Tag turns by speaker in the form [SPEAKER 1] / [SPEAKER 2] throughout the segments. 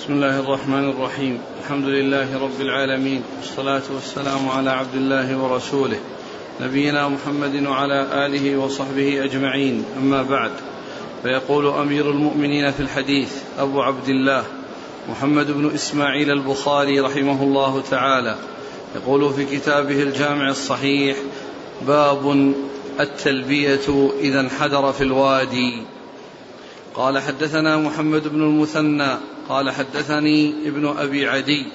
[SPEAKER 1] بسم الله الرحمن الرحيم. الحمد لله رب العالمين. والصلاة والسلام على عبد الله ورسوله. نبينا محمد وعلى آله وصحبه أجمعين. أما بعد فيقول أمير المؤمنين في الحديث أبو عبد الله محمد بن إسماعيل البخاري رحمه الله تعالى. يقول في كتابه الجامع الصحيح باب التلبية إذا انحدر في الوادي. قال حدثنا محمد بن المثنى قال حدثني ابن أبي عدي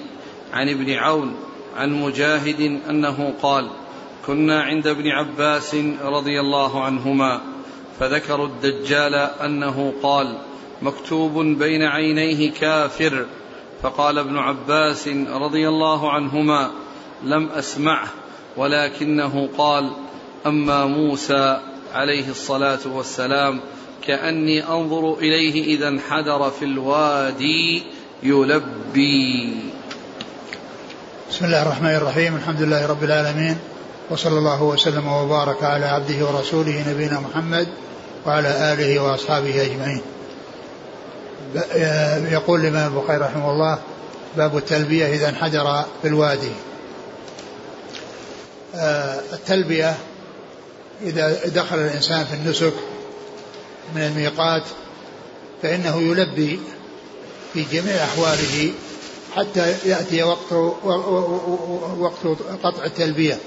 [SPEAKER 1] عن ابن عون عن مجاهد أنه قال كنا عند ابن عباس رضي الله عنهما فذكروا الدجال أنه قال مكتوب بين عينيه كافر فقال ابن عباس رضي الله عنهما لم أسمعه ولكنه قال أما موسى عليه الصلاة والسلام كأني أنظر إليه إذا انحدر في الوادي يلبي.
[SPEAKER 2] بسم الله الرحمن الرحيم. الحمد لله رب العالمين. وصلى الله وسلم وبارك على عبده ورسوله نبينا محمد وعلى آله وأصحابه أجمعين. يقول الإمام البخاري رحمه الله باب التلبية إذا انحدر في الوادي. آه، التلبية إذا دخل الإنسان في النسك من الميقات فإنه يلبي في جميع أحواله حتى يأتي وقت وقت قطع التلبية.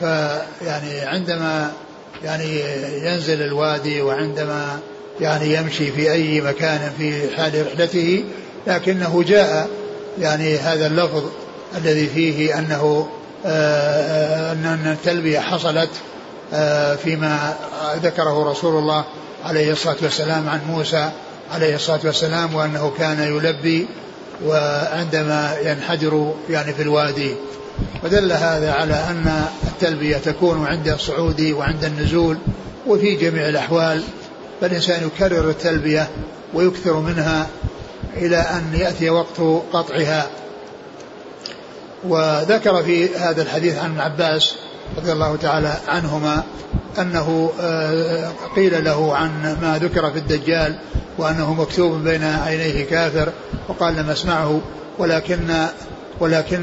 [SPEAKER 2] فيعني عندما يعني ينزل الوادي وعندما يعني يمشي في أي مكان في حال رحلته لكنه جاء يعني هذا اللفظ الذي فيه أنه آه، أن التلبية حصلت آه، فيما ذكره رسول الله عليه الصلاة والسلام عن موسى عليه الصلاة والسلام وأنه كان يلبي وعندما ينحدر يعني في الوادي. ودل هذا على أن التلبية تكون عند الصعود وعند النزول وفي جميع الأحوال فالإنسان يكرر التلبية ويكثر منها إلى أن يأتي وقت قطعها. وذكر في هذا الحديث عن عباس رضي الله تعالى عنهما أنه آه، قيل له عن ما ذكر في الدجال وأنه مكتوب بين عينيه كافر وقال لم أسمعه ولكن ولكن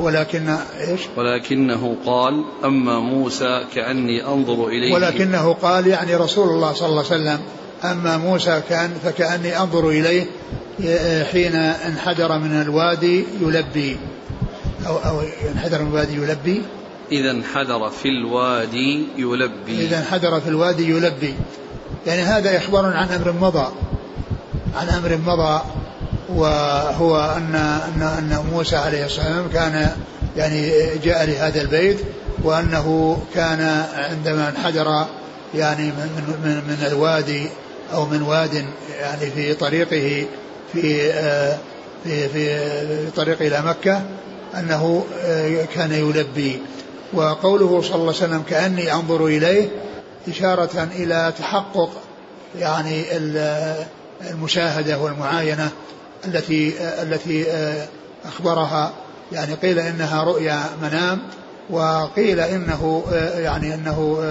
[SPEAKER 2] ولكن إيش؟
[SPEAKER 1] ولكنه قال أما موسى كأني أنظر إليه
[SPEAKER 2] ولكنه قال يعني رسول الله صلى الله عليه وسلم أما موسى كأن فكأني أنظر إليه حين انحدر من الوادي يلبي أو أو انحدر من الوادي يلبي
[SPEAKER 1] إذا انحدر في الوادي يلبي.
[SPEAKER 2] إذا انحدر في الوادي يلبي. يعني هذا إخبار عن أمر مضى. عن أمر مضى وهو أن أن أن موسى عليه الصلاة والسلام كان يعني جاء لهذا البيت وأنه كان عندما انحدر يعني من من من الوادي أو من واد يعني في طريقه في في في طريق إلى مكة أنه كان يلبي. وقوله صلى الله عليه وسلم كأني أنظر إليه إشارة إلى تحقق يعني المشاهدة والمعاينة التي التي أخبرها. يعني قيل إنها رؤيا منام وقيل إنه يعني أنه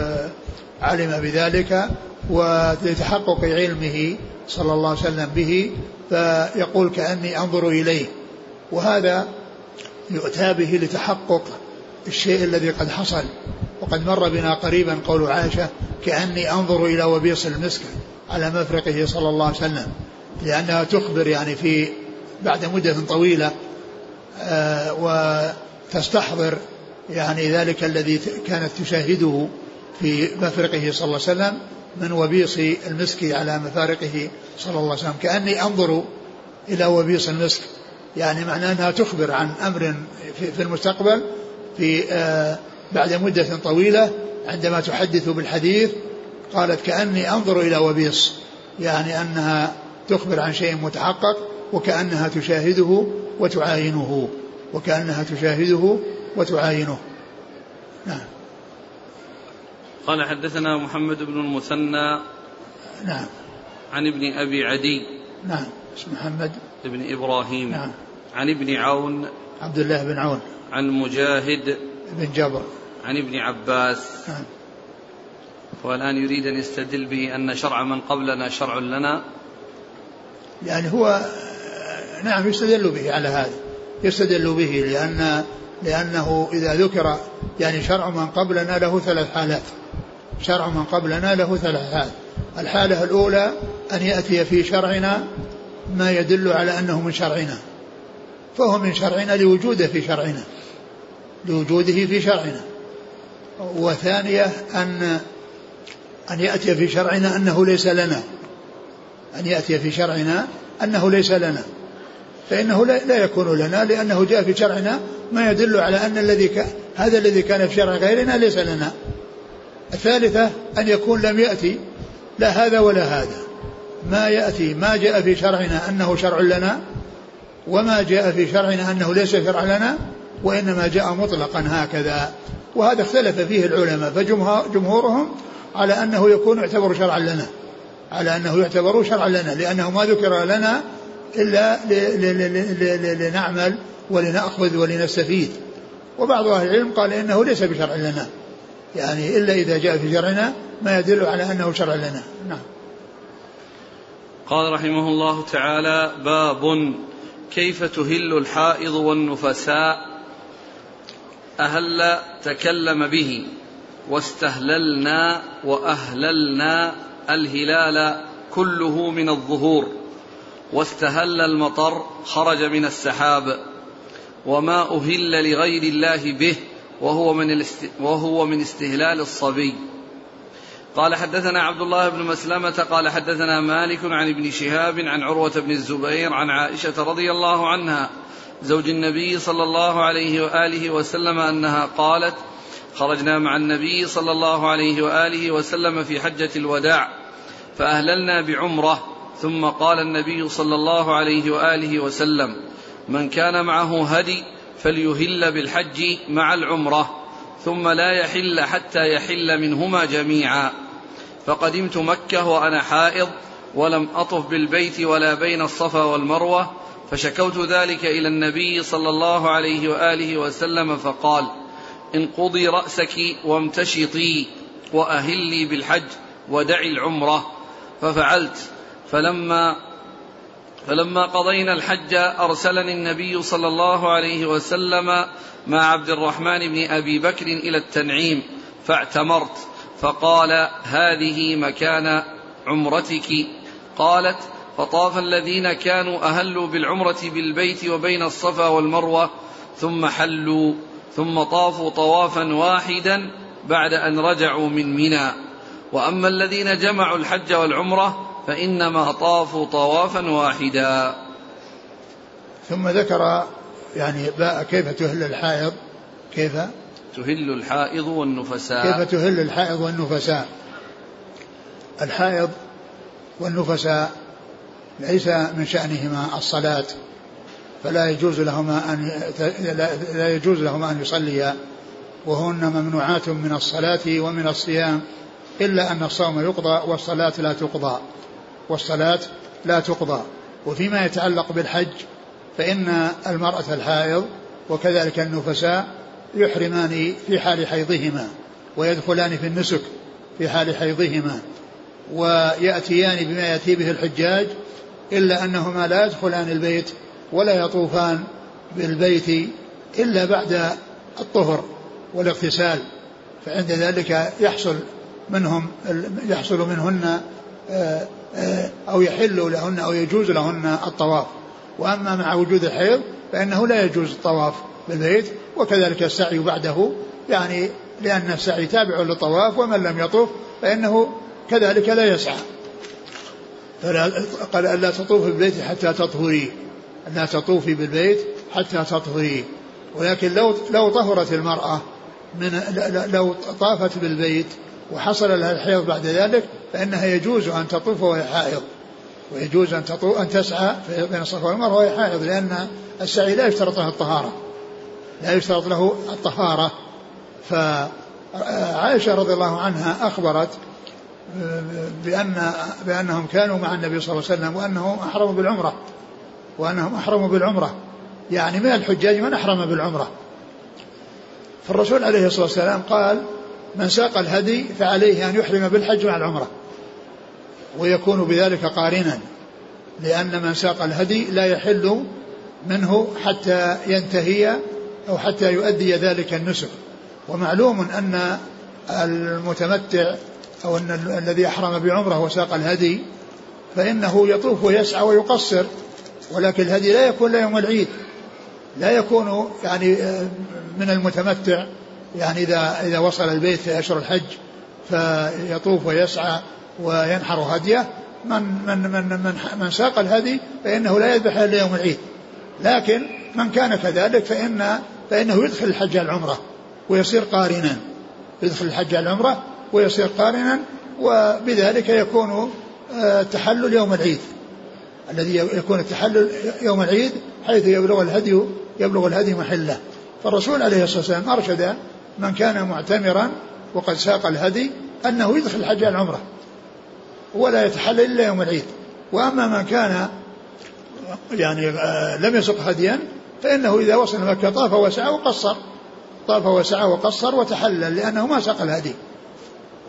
[SPEAKER 2] علم بذلك ولتحقق علمه صلى الله عليه وسلم به فيقول كأني أنظر إليه. وهذا يؤتى به لتحقق الشيء الذي قد حصل وقد مر بنا قريبا قول عائشة كأني أنظر إلى وبيص المسك على مفرقه صلى الله عليه وسلم لأنها تخبر يعني في بعد مدة طويلة آه وتستحضر يعني ذلك الذي كانت تشاهده في مفرقه صلى الله عليه وسلم من وبيص المسك على مفارقه صلى الله عليه وسلم كأني أنظر إلى وبيص المسك يعني معناه أنها تخبر عن أمر في المستقبل في آه، بعد مدة طويلة عندما تحدث بالحديث قالت كأني أنظر إلى وبيص يعني أنها تخبر عن شيء متحقق وكأنها تشاهده وتعاينه وكأنها تشاهده وتعاينه. نعم.
[SPEAKER 1] قال حدثنا محمد بن المثنى
[SPEAKER 2] نعم.
[SPEAKER 1] عن ابن أبي عدي
[SPEAKER 2] نعم. اسم محمد.
[SPEAKER 1] بن إبراهيم.
[SPEAKER 2] نعم.
[SPEAKER 1] عن ابن عون.
[SPEAKER 2] عبد الله بن عون.
[SPEAKER 1] عن مجاهد
[SPEAKER 2] بن جبر.
[SPEAKER 1] عن ابن عباس.
[SPEAKER 2] نعم.
[SPEAKER 1] والآن يريد أن يستدل به أن شرع من قبلنا شرع لنا.
[SPEAKER 2] يعني هو نعم يستدل به على هذا. يستدل به لأن لأنه إذا ذكر يعني شرع من قبلنا له ثلاث حالات. شرع من قبلنا له ثلاث حالات. الحالة الأولى أن يأتي في شرعنا ما يدل على أنه من شرعنا. فهو من شرعنا لوجوده في شرعنا. لوجوده في شرعنا. وثانية أن أن يأتي في شرعنا أنه ليس لنا. أن يأتي في شرعنا أنه ليس لنا. فإنه لا يكون لنا لأنه جاء في شرعنا ما يدل على أن الذي ك... هذا الذي كان في شرع غيرنا ليس لنا. الثالثة أن يكون لم يأتي لا هذا ولا هذا. ما يأتي ما جاء في شرعنا أنه شرع لنا وما جاء في شرعنا أنه ليس شرع لنا وإنما جاء مطلقا هكذا. وهذا اختلف فيه العلماء فجمهورهم على أنه يكون يعتبر شرعا لنا على أنه يعتبر شرعا لنا لأنه ما ذكر لنا إلا لنعمل ولنأخذ ولنستفيد. وبعض أهل العلم قال إنه ليس بشرع لنا. يعني إلا إذا جاء في شرعنا ما يدل على أنه شرع لنا. نعم.
[SPEAKER 1] قال رحمه الله تعالى باب كيف تهل الحائض والنفساء أهل تكلم به واستهللنا وأهللنا الهلال كله من الظهور. واستهل المطر خرج من السحاب. وما أهل لغير الله به وهو من, وهو من استهلال الصبي. قال حدثنا عبد الله بن مسلمة قال حدثنا مالك عن ابن شهاب عن عروة بن الزبير عن عائشة رضي الله عنها زوج النبي صلى الله عليه وآله وسلم أنها قالت خرجنا مع النبي صلى الله عليه وآله وسلم في حجة الوداع فأهللنا بعمرة ثم قال النبي صلى الله عليه وآله وسلم من كان معه هدي فليهل بالحج مع العمرة ثم لا يحل حتى يحل منهما جميعا. فقدمت مكة وأنا حائض ولم أطف بالبيت ولا بين الصفا والمروة فشكوت ذلك إلى النبي صلى الله عليه وآله وسلم فقال انقضي رأسك وامتشطي وأهلي بالحج ودعي العمرة. ففعلت. فلما فلما قضينا الحج أرسلني النبي صلى الله عليه وسلم مع عبد الرحمن بن أبي بكر إلى التنعيم فاعتمرت. فقال هذه مكان عمرتك؟ قالت فطاف الذين كانوا أهلوا بالعمرة بالبيت وبين الصفا والمروة ثم حلوا ثم طافوا طوافا واحدا بعد أن رجعوا من منى. وأما الذين جمعوا الحج والعمرة فإنما طافوا طوافا واحدا.
[SPEAKER 2] ثم ذكر يعني كيف تهل الحائض؟ كيف؟
[SPEAKER 1] تهل الحائض والنفساء.
[SPEAKER 2] كيف تهل الحائض والنفساء؟ الحائض والنفساء ليس من شأنهما الصلاة فلا يجوز لهما أن لا يجوز لهما أن يصليا وهن ممنوعات من الصلاة ومن الصيام إلا أن الصوم يقضى والصلاة لا تقضى والصلاة لا تقضى. وفيما يتعلق بالحج فإن المرأة الحائض وكذلك النفساء يحرمان في حال حيضهما ويدخلان في النسك في حال حيضهما ويأتيان بما يأتي به الحجاج إلا أنهما لا يدخلان البيت ولا يطوفان بالبيت إلا بعد الطهر والاغتسال فعند ذلك يحصل منهم يحصل منهن آه، آه، أو يحل لهن أو يجوز لهن الطواف. وأما مع وجود الحيض فإنه لا يجوز الطواف بالبيت وكذلك السعي بعده يعني لأن السعي تابع للطواف ومن لم يطوف فإنه كذلك لا يسعى. فلا قال ألا تطوف بالبيت حتى تطهري. لا تطوفي بالبيت حتى تطهري. ولكن لو لو طهرت المرأة من لو طافت بالبيت وحصل لها الحيض بعد ذلك فإنها يجوز أن تطوف وهي حائض. ويجوز أن تطوف أن تسعى بين الصفا والمروة وهي حائض لأن السعي لا يشترط له الطهارة. لا يشترط له الطهارة. فعائشة رضي الله عنها أخبرت بأن بأنهم كانوا مع النبي صلى الله عليه وسلم وأنهم أحرموا بالعمرة وأنهم أحرموا بالعمرة. يعني من الحجاج من أحرم بالعمرة. فالرسول عليه الصلاة والسلام قال من ساق الهدي فعليه أن يحرم بالحج مع العمرة. ويكون بذلك قارنا لأن من ساق الهدي لا يحل منه حتى ينتهي أو حتى يؤدي ذلك النسك. ومعلوم أن المتمتع أو أن الذي أحرم بعمرة وساق الهدي فإنه يطوف ويسعى ويقصر ولكن الهدي لا يكون يوم العيد لا يكون يعني من المتمتع يعني إذا إذا وصل البيت في أشهر الحج فيطوف ويسعى وينحر هديه. من من من من, من ساق الهدي فإنه لا يذبح إلا يوم العيد. لكن من كان كذلك فإن فإنه يدخل الحج العمرة ويصير قارنا يدخل الحج العمرة ويصير قارنا وبذلك يكون آه، تحلل يوم العيد. الذي يكون التحلل يوم العيد حيث يبلغ الهدي يبلغ الهدي محله. فالرسول عليه الصلاة والسلام أرشد من كان معتمرا وقد ساق الهدي أنه يدخل الحج العمرة ولا يتحلل إلا يوم العيد. وأما من كان يعني آه، لم يسق هديا فإنه إذا وصل مكة طاف وسعى وقصر. طاف وسعى وقصر وتحلل لأنه ما ساق الهدي.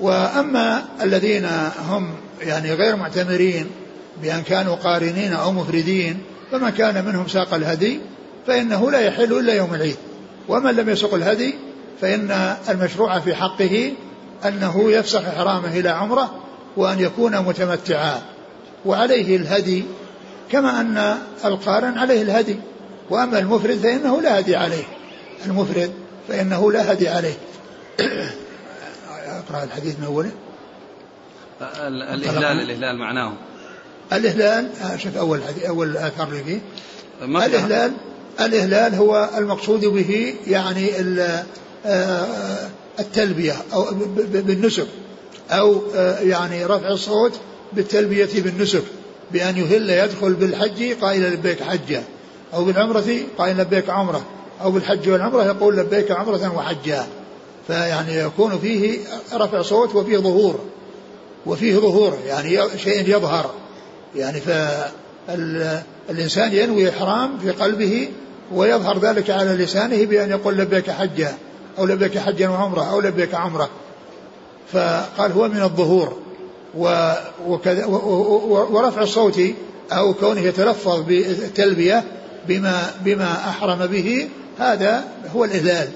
[SPEAKER 2] وأما الذين هم يعني غير معتمرين بأن كانوا قارنين أو مفردين فمن كان منهم ساق الهدي فإنه لا يحل إلا يوم العيد. ومن لم يسق الهدي فإن المشروع في حقه أنه يفسخ إحرامه إلى عمرة وأن يكون متمتعا. وعليه الهدي كما أن القارن عليه الهدي. وأما المفرد فإنه لا هدي عليه. المفرد فإنه لا هدي عليه. أقرأ الحديث من أوله؟
[SPEAKER 1] الإهلال الإهلال معناه.
[SPEAKER 2] الإهلال آه، شوف أول حديث أول آثار اللي فيه. الإهلال الإهلال هو المقصود به يعني آه، التلبية أو بالنسك أو آه، يعني رفع الصوت بالتلبية بالنسك بأن يهل يدخل بالحج قائلا لبيك حجا أو بالعمرة قائلا لبيك عمرة أو بالحج والعمرة يقول لبيك عمرة وحجا. فيعني يكون فيه رفع صوت وفيه ظهور وفيه ظهور يعني شيء يظهر. يعني فالإنسان ينوي إحرام في قلبه ويظهر ذلك على لسانه بأن يقول لبيك حجا أو لبيك حجا وعمرة أو لبيك عمرة. فقال هو من الظهور. وكذا ورفع الصوت أو كونه يتلفظ بالتلبية بما بما أحرم به هذا هو الإهلال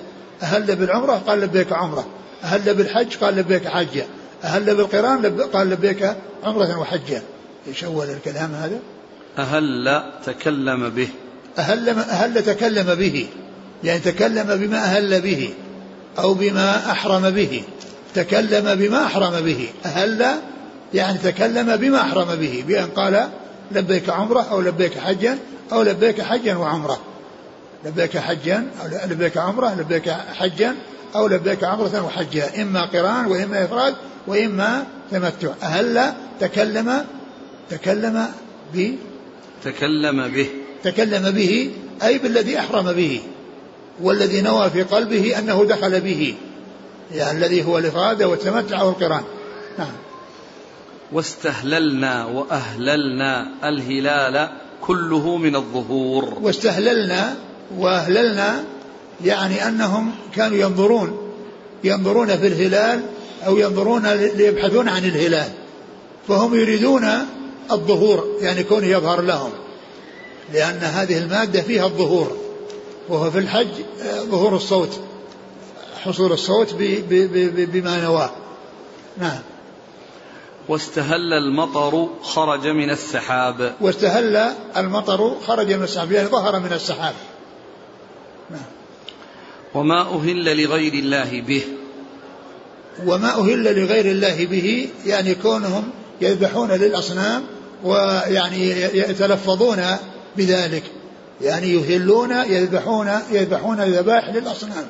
[SPEAKER 2] أهل بالعمرة قال لبيك عمرة. أهل بالحج قال لبيك حجة أهل بالقران قال لبيك عمرة وحجة إيش أول الكلام هذا؟
[SPEAKER 1] أهل تكلم به.
[SPEAKER 2] أهل أهل تكلم به. يعني تكلم بما أهل به أو بما أحرم به. تكلم بما أحرم به. أهل يعني تكلم بما أحرم به. بأن قال لبيك عمرة أو لبيك حجا أو لبيك حجا وعمرة. لبيك حجا أو لبيك عمرة لبيك حجا أو لبيك عمرة وحجا إما قران وإما إفراد وإما تمتع. أهل تكلم تكلم ب
[SPEAKER 1] تكلم به.
[SPEAKER 2] تكلم به أي بالذي أحرم به والذي نوى في قلبه أنه دخل به يعني الذي هو الإفراد والتمتع والقران. نعم.
[SPEAKER 1] واستهللنا وأهللنا الهلال كله من الظهور.
[SPEAKER 2] واستهللنا وأهللنا يعني أنهم كانوا ينظرون ينظرون في الهلال أو ينظرون ليبحثون عن الهلال. فهم يريدون الظهور يعني كونه يظهر لهم. لأن هذه المادة فيها الظهور. وهو في الحج آه، ظهور الصوت حصول الصوت بما نواه. نعم.
[SPEAKER 1] واستهل المطر خرج من السحاب.
[SPEAKER 2] واستهل المطر خرج من السحاب يعني ظهر من السحاب.
[SPEAKER 1] وما أهل لغير الله به.
[SPEAKER 2] وما أهل لغير الله به يعني كونهم يذبحون للأصنام ويعني يتلفظون بذلك. يعني يهلون يذبحون يذبحون الذبائح للأصنام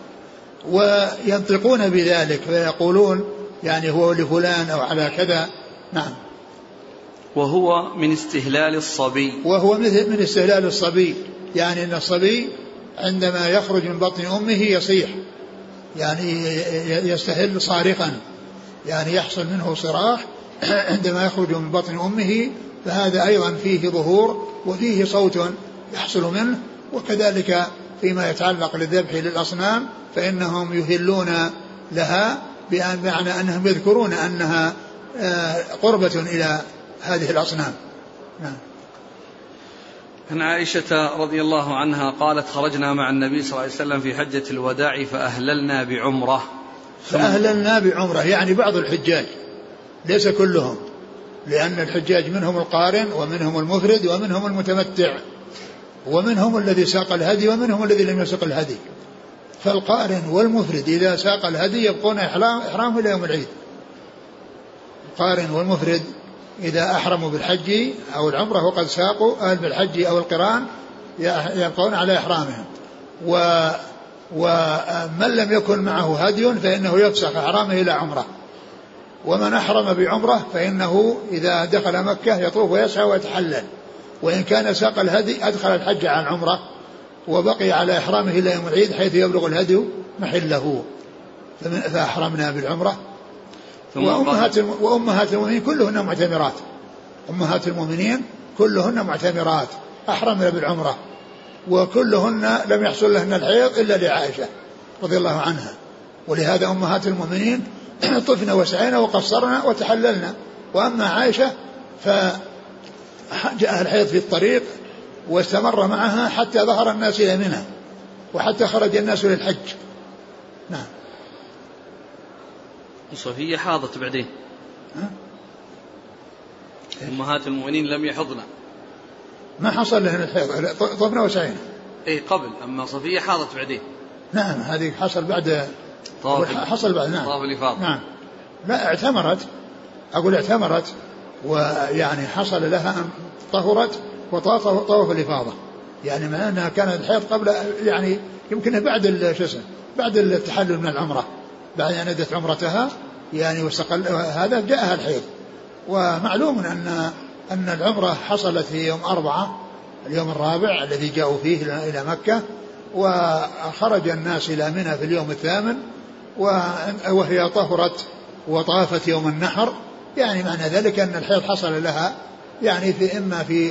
[SPEAKER 2] وينطقون بذلك فيقولون يعني هو لفلان أو على كذا. نعم.
[SPEAKER 1] وهو من استهلال الصبي.
[SPEAKER 2] وهو مثل من استهلال الصبي. يعني أن الصبي عندما يخرج من بطن أمه يصيح. يعني يستهل صارخا. يعني يحصل منه صراخ عندما يخرج من بطن أمه فهذا أيضا فيه ظهور وفيه صوت يحصل منه. وكذلك فيما يتعلق للذبح للأصنام فإنهم يهلون لها بمعنى أنهم يذكرون أنها آه، قربة إلى هذه الأصنام. نعم.
[SPEAKER 1] عن عائشة رضي الله عنها قالت خرجنا مع النبي صلى الله عليه وسلم في حجة الوداع فأهللنا بعمرة.
[SPEAKER 2] فأهللنا بعمرة يعني بعض الحجاج ليس كلهم لأن الحجاج منهم القارن ومنهم المفرد ومنهم المتمتع ومنهم الذي ساق الهدي ومنهم الذي لم يسق الهدي. فالقارن والمفرد إذا ساق الهدي يبقون إحرام إلى يوم العيد. القارن والمفرد إذا أحرموا بالحج أو العمرة وقد ساقوا أهل بالحج أو القران يبقون على إحرامهم. و ومن لم يكن معه هدي فإنه يفسخ إحرامه إلى عمرة. ومن أحرم بعمرة فإنه إذا دخل مكة يطوف ويسعى ويتحلل. وإن كان ساق الهدي أدخل الحج عن عمرة وبقي على إحرامه إلى يوم العيد حيث يبلغ الهدي محله. فأحرمنا بالعمرة. وأمهات, وأمهات المؤمنين كلهن معتمرات. أمهات المؤمنين كلهن معتمرات. أحرمنا بالعمرة. وكلهن لم يحصل لهن الحيض إلا لعائشة رضي الله عنها. ولهذا أمهات المؤمنين طفن وسعينا وقصرنا وتحللنا. وأما عائشة فجاء الحيض في الطريق واستمر معها حتى ظهر الناس إلى منى وحتى خرج الناس للحج. نعم.
[SPEAKER 1] صفية حاضت بعدين. أمهات المؤمنين لم يحضن
[SPEAKER 2] ما حصل لهن الحيض. طفنا وسعينا.
[SPEAKER 1] اي قبل أما صفية حاضت بعدين.
[SPEAKER 2] نعم هذه حصل بعد. طواف حصل بعد نعم.
[SPEAKER 1] طواف الإفاضة.
[SPEAKER 2] نعم. لا اعتمرت. أقول اعتمرت ويعني حصل لها أن طهرت وطاف طواف الإفاضة. يعني مع أنها كانت الحيض قبل يعني يمكن بعد شو اسمه بعد التحلل من العمرة. بعد أن أدت عمرتها يعني واستقل هذا جاءها الحيض ومعلوم أن أن العمرة حصلت في يوم أربعة اليوم الرابع الذي جاءوا فيه إلى مكة وخرج الناس إلى منى في اليوم الثامن وهي طهرت وطافت يوم النحر يعني معنى ذلك أن الحيض حصل لها يعني في إما في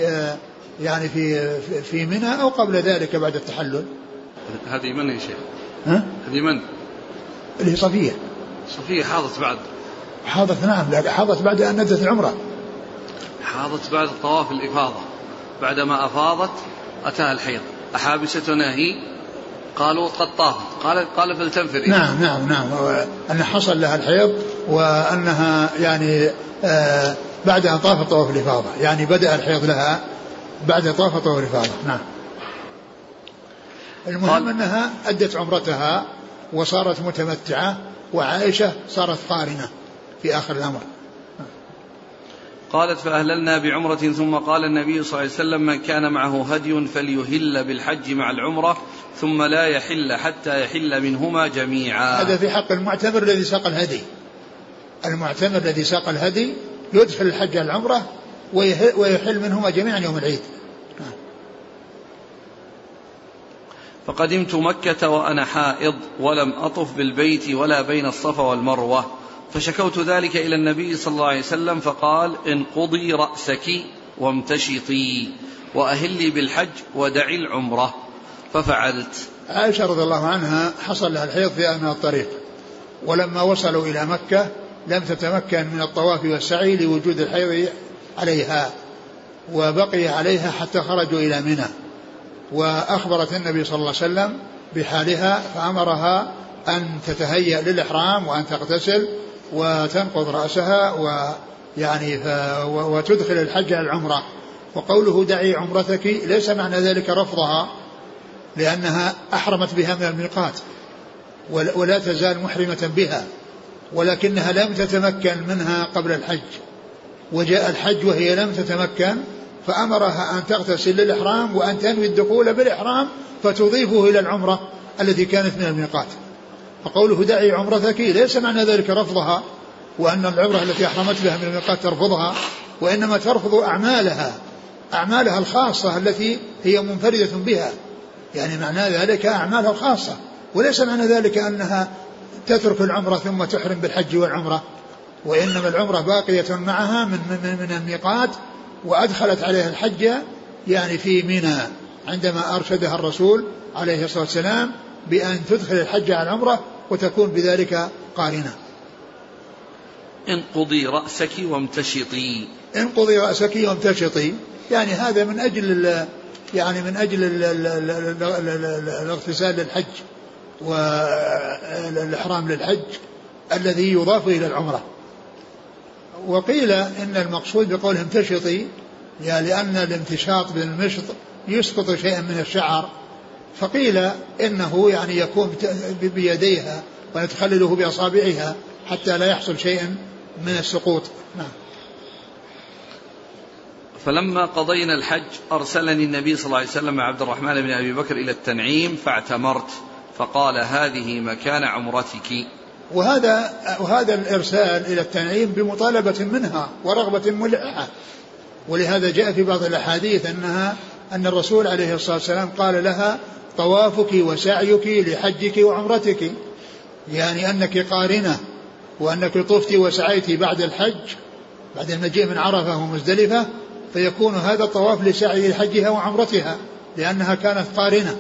[SPEAKER 2] يعني في في منى أو قبل ذلك بعد التحلل.
[SPEAKER 1] هذه من يا شيخ؟
[SPEAKER 2] ها؟
[SPEAKER 1] هذه من؟
[SPEAKER 2] اللي هي صفية.
[SPEAKER 1] صفية حاضت بعد.
[SPEAKER 2] حاضت نعم حاضت بعد أن ندت العمرة.
[SPEAKER 1] حاضت بعد طواف الإفاضة. بعدما أفاضت أتاها الحيض. احابستنا هي؟ قالوا قد طافت قال قال فلتنفري
[SPEAKER 2] نعم نعم نعم أن حصل لها الحيض وأنها يعني آه بعد أن طافت طواف الإفاضة يعني بدأ الحيض لها بعد طواف طواف الإفاضة نعم المهم أنها أدت عمرتها وصارت متمتعة وعائشة صارت قارنة في آخر الأمر.
[SPEAKER 1] قالت فأهللنا بعمرة ثم قال النبي صلى الله عليه وسلم من كان معه هدي فليهل بالحج مع العمرة ثم لا يحل حتى يحل منهما جميعا.
[SPEAKER 2] هذا في حق المعتمر الذي ساق الهدي. المعتمر الذي ساق الهدي يدخل الحج على العمرة ويحل منهما جميعا يوم العيد.
[SPEAKER 1] فقدمت مكة وأنا حائض ولم أطف بالبيت ولا بين الصفا والمروة. فشكوت ذلك إلى النبي صلى الله عليه وسلم فقال انقضي رأسك وامتشطي وأهلي بالحج ودعي العمرة. ففعلت.
[SPEAKER 2] عائشة رضي الله عنها حصل لها الحيض في أثناء الطريق ولما وصلوا إلى مكة لم تتمكن من الطواف والسعي لوجود الحيض عليها وبقي عليها حتى خرجوا إلى منى. وأخبرت النبي صلى الله عليه وسلم بحالها فأمرها أن تتهيأ للإحرام وأن تغتسل وتنقض رأسها ويعني وتدخل الحج على العمرة. وقوله دعي عمرتك ليس معنى ذلك رفضها لأنها أحرمت بها من الميقات ولا تزال محرمة بها ولكنها لم تتمكن منها قبل الحج. وجاء الحج وهي لم تتمكن فأمرها أن تغتسل للإحرام وأن تنوي الدخول بالإحرام فتضيفه إلى العمرة التي كانت من الميقات. فقوله دعي عمرتك ليس معنى ذلك رفضها وأن العمرة التي أحرمت بها من الميقات ترفضها وإنما ترفض أعمالها أعمالها الخاصة التي هي منفردة بها. يعني معنى ذلك أعمالها الخاصة. وليس معنى ذلك أنها تترك العمرة ثم تحرم بالحج والعمرة. وإنما العمرة باقية معها من, من, من الميقات وأدخلت عليها الحج يعني في منى عندما أرشدها الرسول عليه الصلاة والسلام بأن تدخل الحج على العمرة وتكون بذلك قارنة.
[SPEAKER 1] انقضي رأسك وامتشطي.
[SPEAKER 2] انقضي رأسك وامتشطي. يعني هذا من أجل يعني من أجل الاغتسال للحج والإحرام للحج الذي يضاف إلى العمرة. وقيل إن المقصود بقولهم تشطي يعني لأن الامتشاط بالمشط يسقط شيئا من الشعر فقيل إنه يعني يكون بيديها ويتخلله بأصابعها حتى لا يحصل شيء من السقوط. نعم.
[SPEAKER 1] فلما قضينا الحج أرسلني النبي صلى الله عليه وسلم عبد الرحمن بن أبي بكر إلى التنعيم فاعتمرت فقال هذه مكان عمرتك.
[SPEAKER 2] وهذا وهذا الإرسال إلى التنعيم بمطالبة منها ورغبة ملحة ولهذا جاء في بعض الأحاديث أنها أن الرسول عليه الصلاة والسلام قال لها طوافك وسعيك لحجك وعمرتك. يعني أنك قارنة وأنك طفت وسعيت بعد الحج بعد المجيء من عرفة ومزدلفة فيكون هذا الطواف لسعي لحجها وعمرتها لأنها كانت قارنة.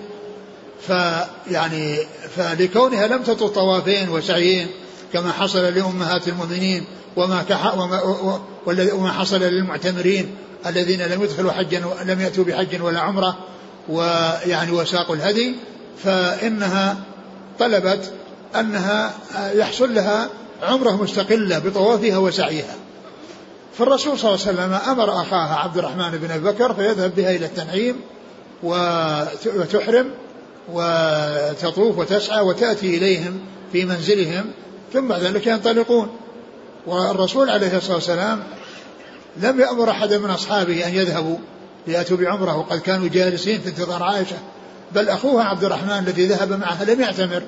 [SPEAKER 2] فيعني فلكونها لم تطل طوافين وسعيين كما حصل لأمهات المؤمنين وما وما, وما حصل للمعتمرين الذين لم يدخلوا حجا لم يأتوا بحج ولا عمرة ويعني وساقوا الهدي فإنها طلبت أنها يحصل لها عمرة مستقلة بطوافها وسعيها. فالرسول صلى الله عليه وسلم أمر أخاها عبد الرحمن بن أبي بكر فيذهب بها إلى التنعيم وتحرم وتطوف وتسعى وتأتي إليهم في منزلهم ثم بعد ذلك ينطلقون. والرسول عليه الصلاة والسلام لم يأمر أحدا من أصحابه أن يذهبوا ليأتوا بعمرة وقد كانوا جالسين في انتظار عائشة. بل أخوها عبد الرحمن الذي ذهب معها لم يعتمر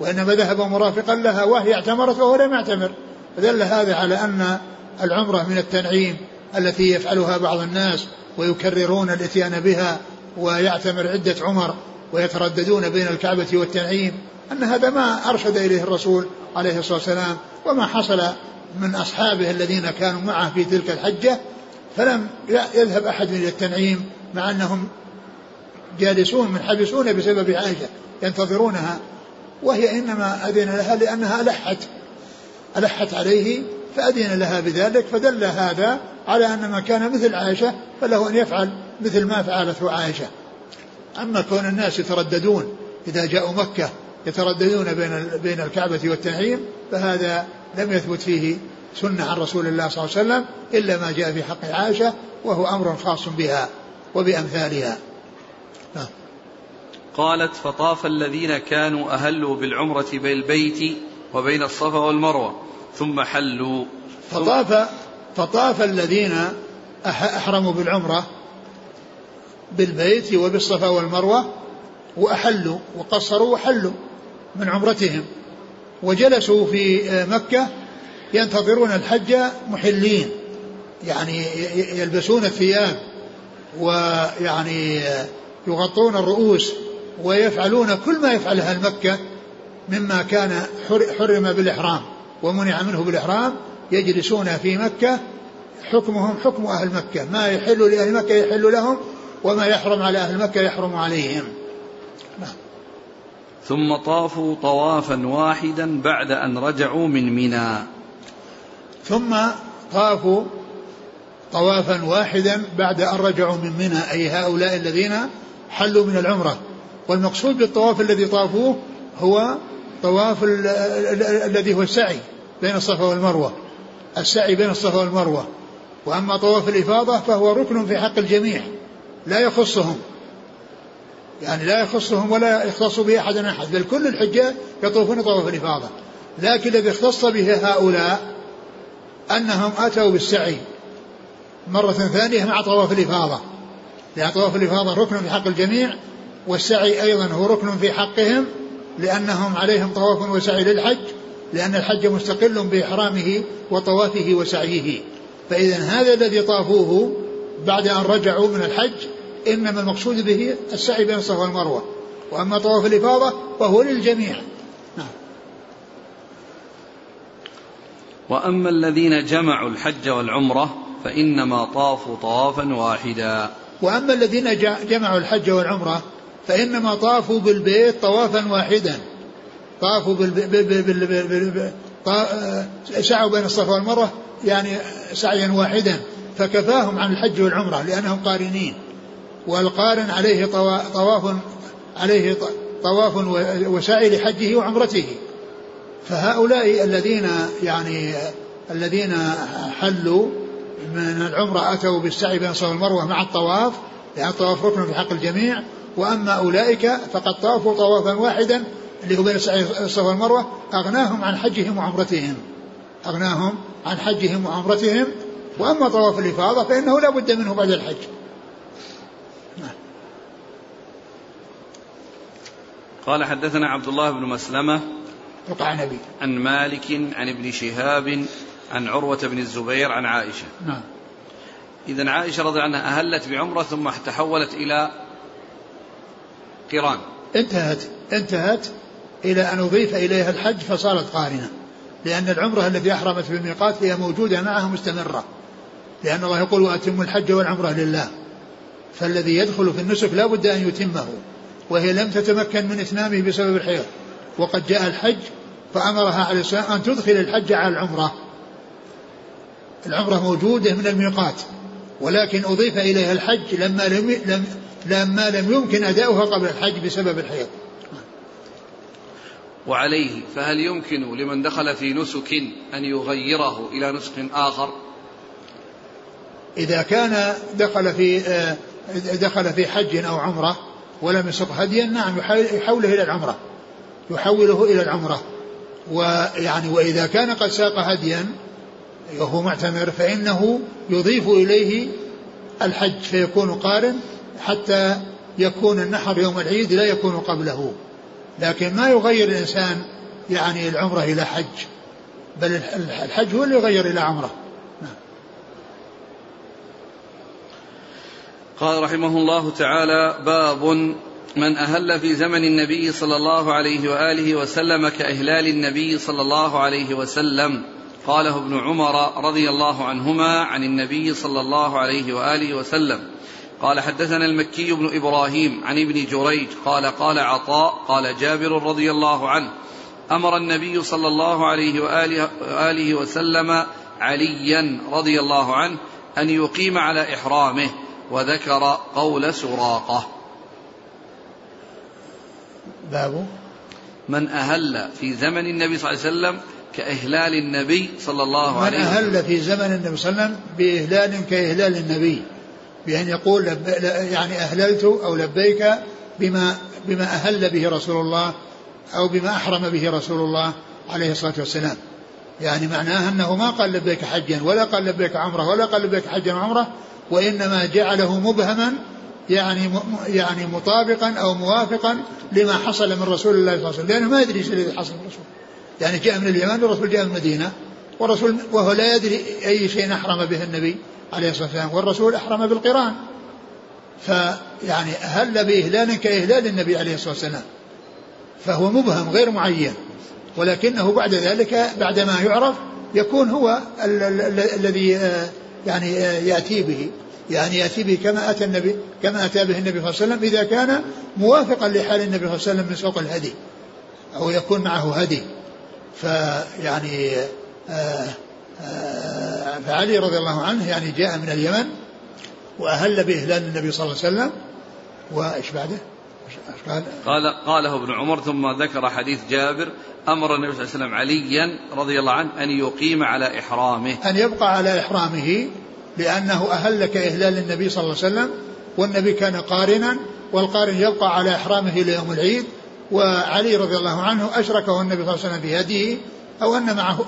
[SPEAKER 2] وإنما ذهب مرافقا لها وهي اعتمرت وهو لم يعتمر. فدل هذا على أن العمرة من التنعيم التي يفعلها بعض الناس ويكررون الإتيان بها ويعتمر عدة عمر. ويترددون بين الكعبة والتنعيم أن هذا ما أرشد إليه الرسول عليه الصلاة والسلام وما حصل من أصحابه الذين كانوا معه في تلك الحجة فلم يذهب أحد إلى التنعيم مع أنهم جالسون منحبسون بسبب عائشة ينتظرونها وهي إنما أذن لها لأنها ألحت ألحت عليه فأذن لها بذلك فدل هذا على أن من كان مثل عائشة فله أن يفعل مثل ما فعلته عائشة. أما كون الناس يترددون إذا جاءوا مكة يترددون بين بين الكعبة والتنعيم فهذا لم يثبت فيه سنة عن رسول الله صلى الله عليه وسلم إلا ما جاء في حق عائشة وهو أمر خاص بها وبأمثالها
[SPEAKER 1] نعم. قالت فطاف الذين كانوا أهلوا بالعمرة بالبيت وبين الصفا والمروة ثم حلوا
[SPEAKER 2] فطاف فطاف الذين أحرموا بالعمرة بالبيت وبالصفا والمروة وأحلوا وقصروا وحلوا من عمرتهم. وجلسوا في مكة ينتظرون الحج محلين يعني يلبسون الثياب ويعني يغطون الرؤوس ويفعلون كل ما يفعل أهل مكة مما كان حرم بالإحرام. ومنع منه بالإحرام يجلسون في مكة حكمهم حكم أهل مكة. ما يحل لأهل مكة يحل لهم وما يحرم على أهل مكة يحرم عليهم. نعم.
[SPEAKER 1] ثم طافوا طوافا واحدا بعد أن رجعوا من منى.
[SPEAKER 2] ثم طافوا طوافا واحدا بعد أن رجعوا من منى. أي هؤلاء الذين حلوا من العمرة. والمقصود بالطواف الذي طافوه هو طواف الذي هو السعي بين الصفا والمروة. السعي بين الصفا والمروة. وأما طواف الإفاضة فهو ركن في حق الجميع. لا يخصهم. يعني لا يخصهم ولا يختص به أحد أحد بل كل الحجاج يطوفون طواف الإفاضة. لكن الذي اختص به هؤلاء أنهم أتوا بالسعي مرة ثانية مع طواف الإفاضة. لأن طواف الإفاضة ركن في حق الجميع والسعي أيضا هو ركن في حقهم لأنهم عليهم طواف وسعي للحج لأن الحج مستقل بإحرامه وطوافه وسعيه. فإذا هذا الذي طافوه بعد أن رجعوا من الحج إنما المقصود به السعي بين الصفا والمروة. وأما طواف الإفاضة فهو للجميع. نعم.
[SPEAKER 1] وأما الذين جمعوا الحج والعمرة فإنما طافوا طوافا واحدا.
[SPEAKER 2] وأما الذين جمعوا الحج والعمرة فإنما طافوا بالبيت طوافا واحدا. طافوا بال... بال... سعوا بين الصفا والمروة يعني سعيا واحدا. فكفاهم عن الحج والعمرة لأنهم قارنين والقارن عليه طواف عليه طواف وسعي لحجه وعمرته. فهؤلاء الذين يعني الذين حلوا من العمرة أتوا بالسعي بين الصفا والمروة مع الطواف لأن الطواف ركن في حق الجميع. وأما أولئك فقد طافوا طوافا واحدا اللي هو بين الصفا والمروة أغناهم عن حجهم وعمرتهم. أغناهم عن حجهم وعمرتهم. وأما طواف الإفاضة فإنه لا بد منه بعد الحج.
[SPEAKER 1] قال حدثنا عبد الله بن مسلمة
[SPEAKER 2] وقع نبي.
[SPEAKER 1] عن مالك عن ابن شهاب عن عروة بن الزبير عن عائشة.
[SPEAKER 2] نعم.
[SPEAKER 1] إذا عائشة رضي عنها أهلت بعمرة ثم تحولت إلى قران.
[SPEAKER 2] انتهت انتهت إلى أن أضيف إليها الحج فصارت قارنة لأن العمرة التي أحرمت بالميقات هي موجودة معها مستمرة. لأن الله يقول وأتم الحج والعمرة لله. فالذي يدخل في النسك لا بد أن يتمه وهي لم تتمكن من إتمامه بسبب الحيض. وقد جاء الحج فأمرها عليه السلام أن تدخل الحج على العمرة. العمرة موجودة من الميقات ولكن أضيف إليها الحج لما لم, لم لما لم يمكن أداؤها قبل الحج بسبب الحيض.
[SPEAKER 1] وعليه فهل يمكن لمن دخل في نسك أن يغيره إلى نسك آخر؟
[SPEAKER 2] إذا كان دخل في آه، دخل في حج أو عمرة ولم يسق هديا نعم يحوله إلى العمرة. يحوله إلى العمرة. ويعني وإذا كان قد ساق هديا وهو معتمر فإنه يضيف إليه الحج فيكون قارن حتى يكون النحر يوم العيد لا يكون قبله. لكن ما يغير الإنسان يعني العمرة إلى حج بل الحج هو اللي يغير إلى عمرة.
[SPEAKER 1] قال رحمه الله تعالى باب من أهل في زمن النبي صلى الله عليه وآله وسلم كإهلال النبي صلى الله عليه وسلم. قاله ابن عمر رضي الله عنهما عن النبي صلى الله عليه وآله وسلم. قال حدثنا المكي بن إبراهيم عن ابن جريج قال قال عطاء قال جابر رضي الله عنه أمر النبي صلى الله عليه وآله, وآله وسلم عليا رضي الله عنه أن يقيم على إحرامه. وذكر قول سراقة.
[SPEAKER 2] باب.
[SPEAKER 1] من أهل في زمن النبي صلى الله عليه وسلم كإهلال النبي صلى الله عليه
[SPEAKER 2] وسلم. من أهل في زمن النبي صلى الله عليه وسلم بإهلال كإهلال النبي. بأن يقول لب... يعني أهللت أو لبيك بما بما أهل به رسول الله أو بما أحرم به رسول الله عليه الصلاة والسلام. يعني معناه أنه ما قال لبيك حجا ولا قال لبيك عمرة ولا قال لبيك حجا وعمرة وإنما جعله مبهما يعني يعني مطابقا أو موافقا لما حصل من رسول الله صلى الله عليه وسلم. لأنه ما يدري إيش الذي حصل من الرسول يعني جاء من اليمن والرسول جاء من المدينة والرسول وهو لا يدري أي شيء أحرم به النبي عليه الصلاة والسلام والرسول أحرم بالقرآن. فيعني أهل بإهلال كإهلال النبي عليه الصلاة والسلام. فهو مبهم غير معين. ولكنه بعد ذلك بعدما يعرف يكون هو الذي آه، يعني آه، يأتي به. يعني يأتي به كما أتى النبي كما أتى به النبي صلى الله عليه وسلم إذا كان موافقا لحال النبي صلى الله عليه وسلم من سوق الهدي أو يكون معه هدي. فيعني آه فعلي رضي الله عنه يعني جاء من اليمن وأهل بإهلال النبي صلى الله عليه وسلم وإيش بعده؟
[SPEAKER 1] قال؟ قال قاله ابن عمر ثم ذكر حديث جابر أمر النبي صلى الله عليه وسلم عليا رضي الله عنه أن يقيم على إحرامه.
[SPEAKER 2] أن يبقى على إحرامه. لأنه أهل كاهلال النبي صلى الله عليه وسلم والنبي كان قارنا والقارن يبقى على إحرامه إلى يوم العيد وعلي رضي الله عنه أشركه النبي صلى الله عليه وسلم بهديه أو أن معه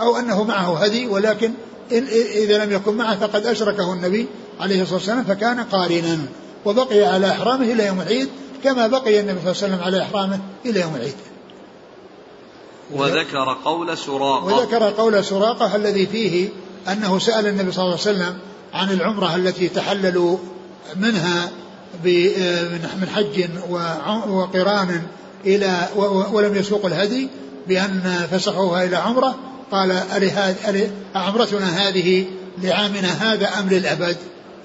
[SPEAKER 2] أو أنه معه هدي ولكن إذا لم يكن معه فقد أشركه النبي عليه الصلاة والسلام فكان قارنا. وبقي على إحرامه إلى يوم العيد كما بقي النبي صلى الله عليه وسلم على إحرامه إلى يوم العيد.
[SPEAKER 1] وذكر قول سراقة.
[SPEAKER 2] وذكر قول سراقة الذي فيه أنه سأل النبي صلى الله عليه وسلم عن العمرة التي تحللوا منها من حج وقران إلى ولم يسوق الهدي بأن فسخوها إلى عمرة. قال أعمرتنا هذه لعامنا هذا أم للأبد؟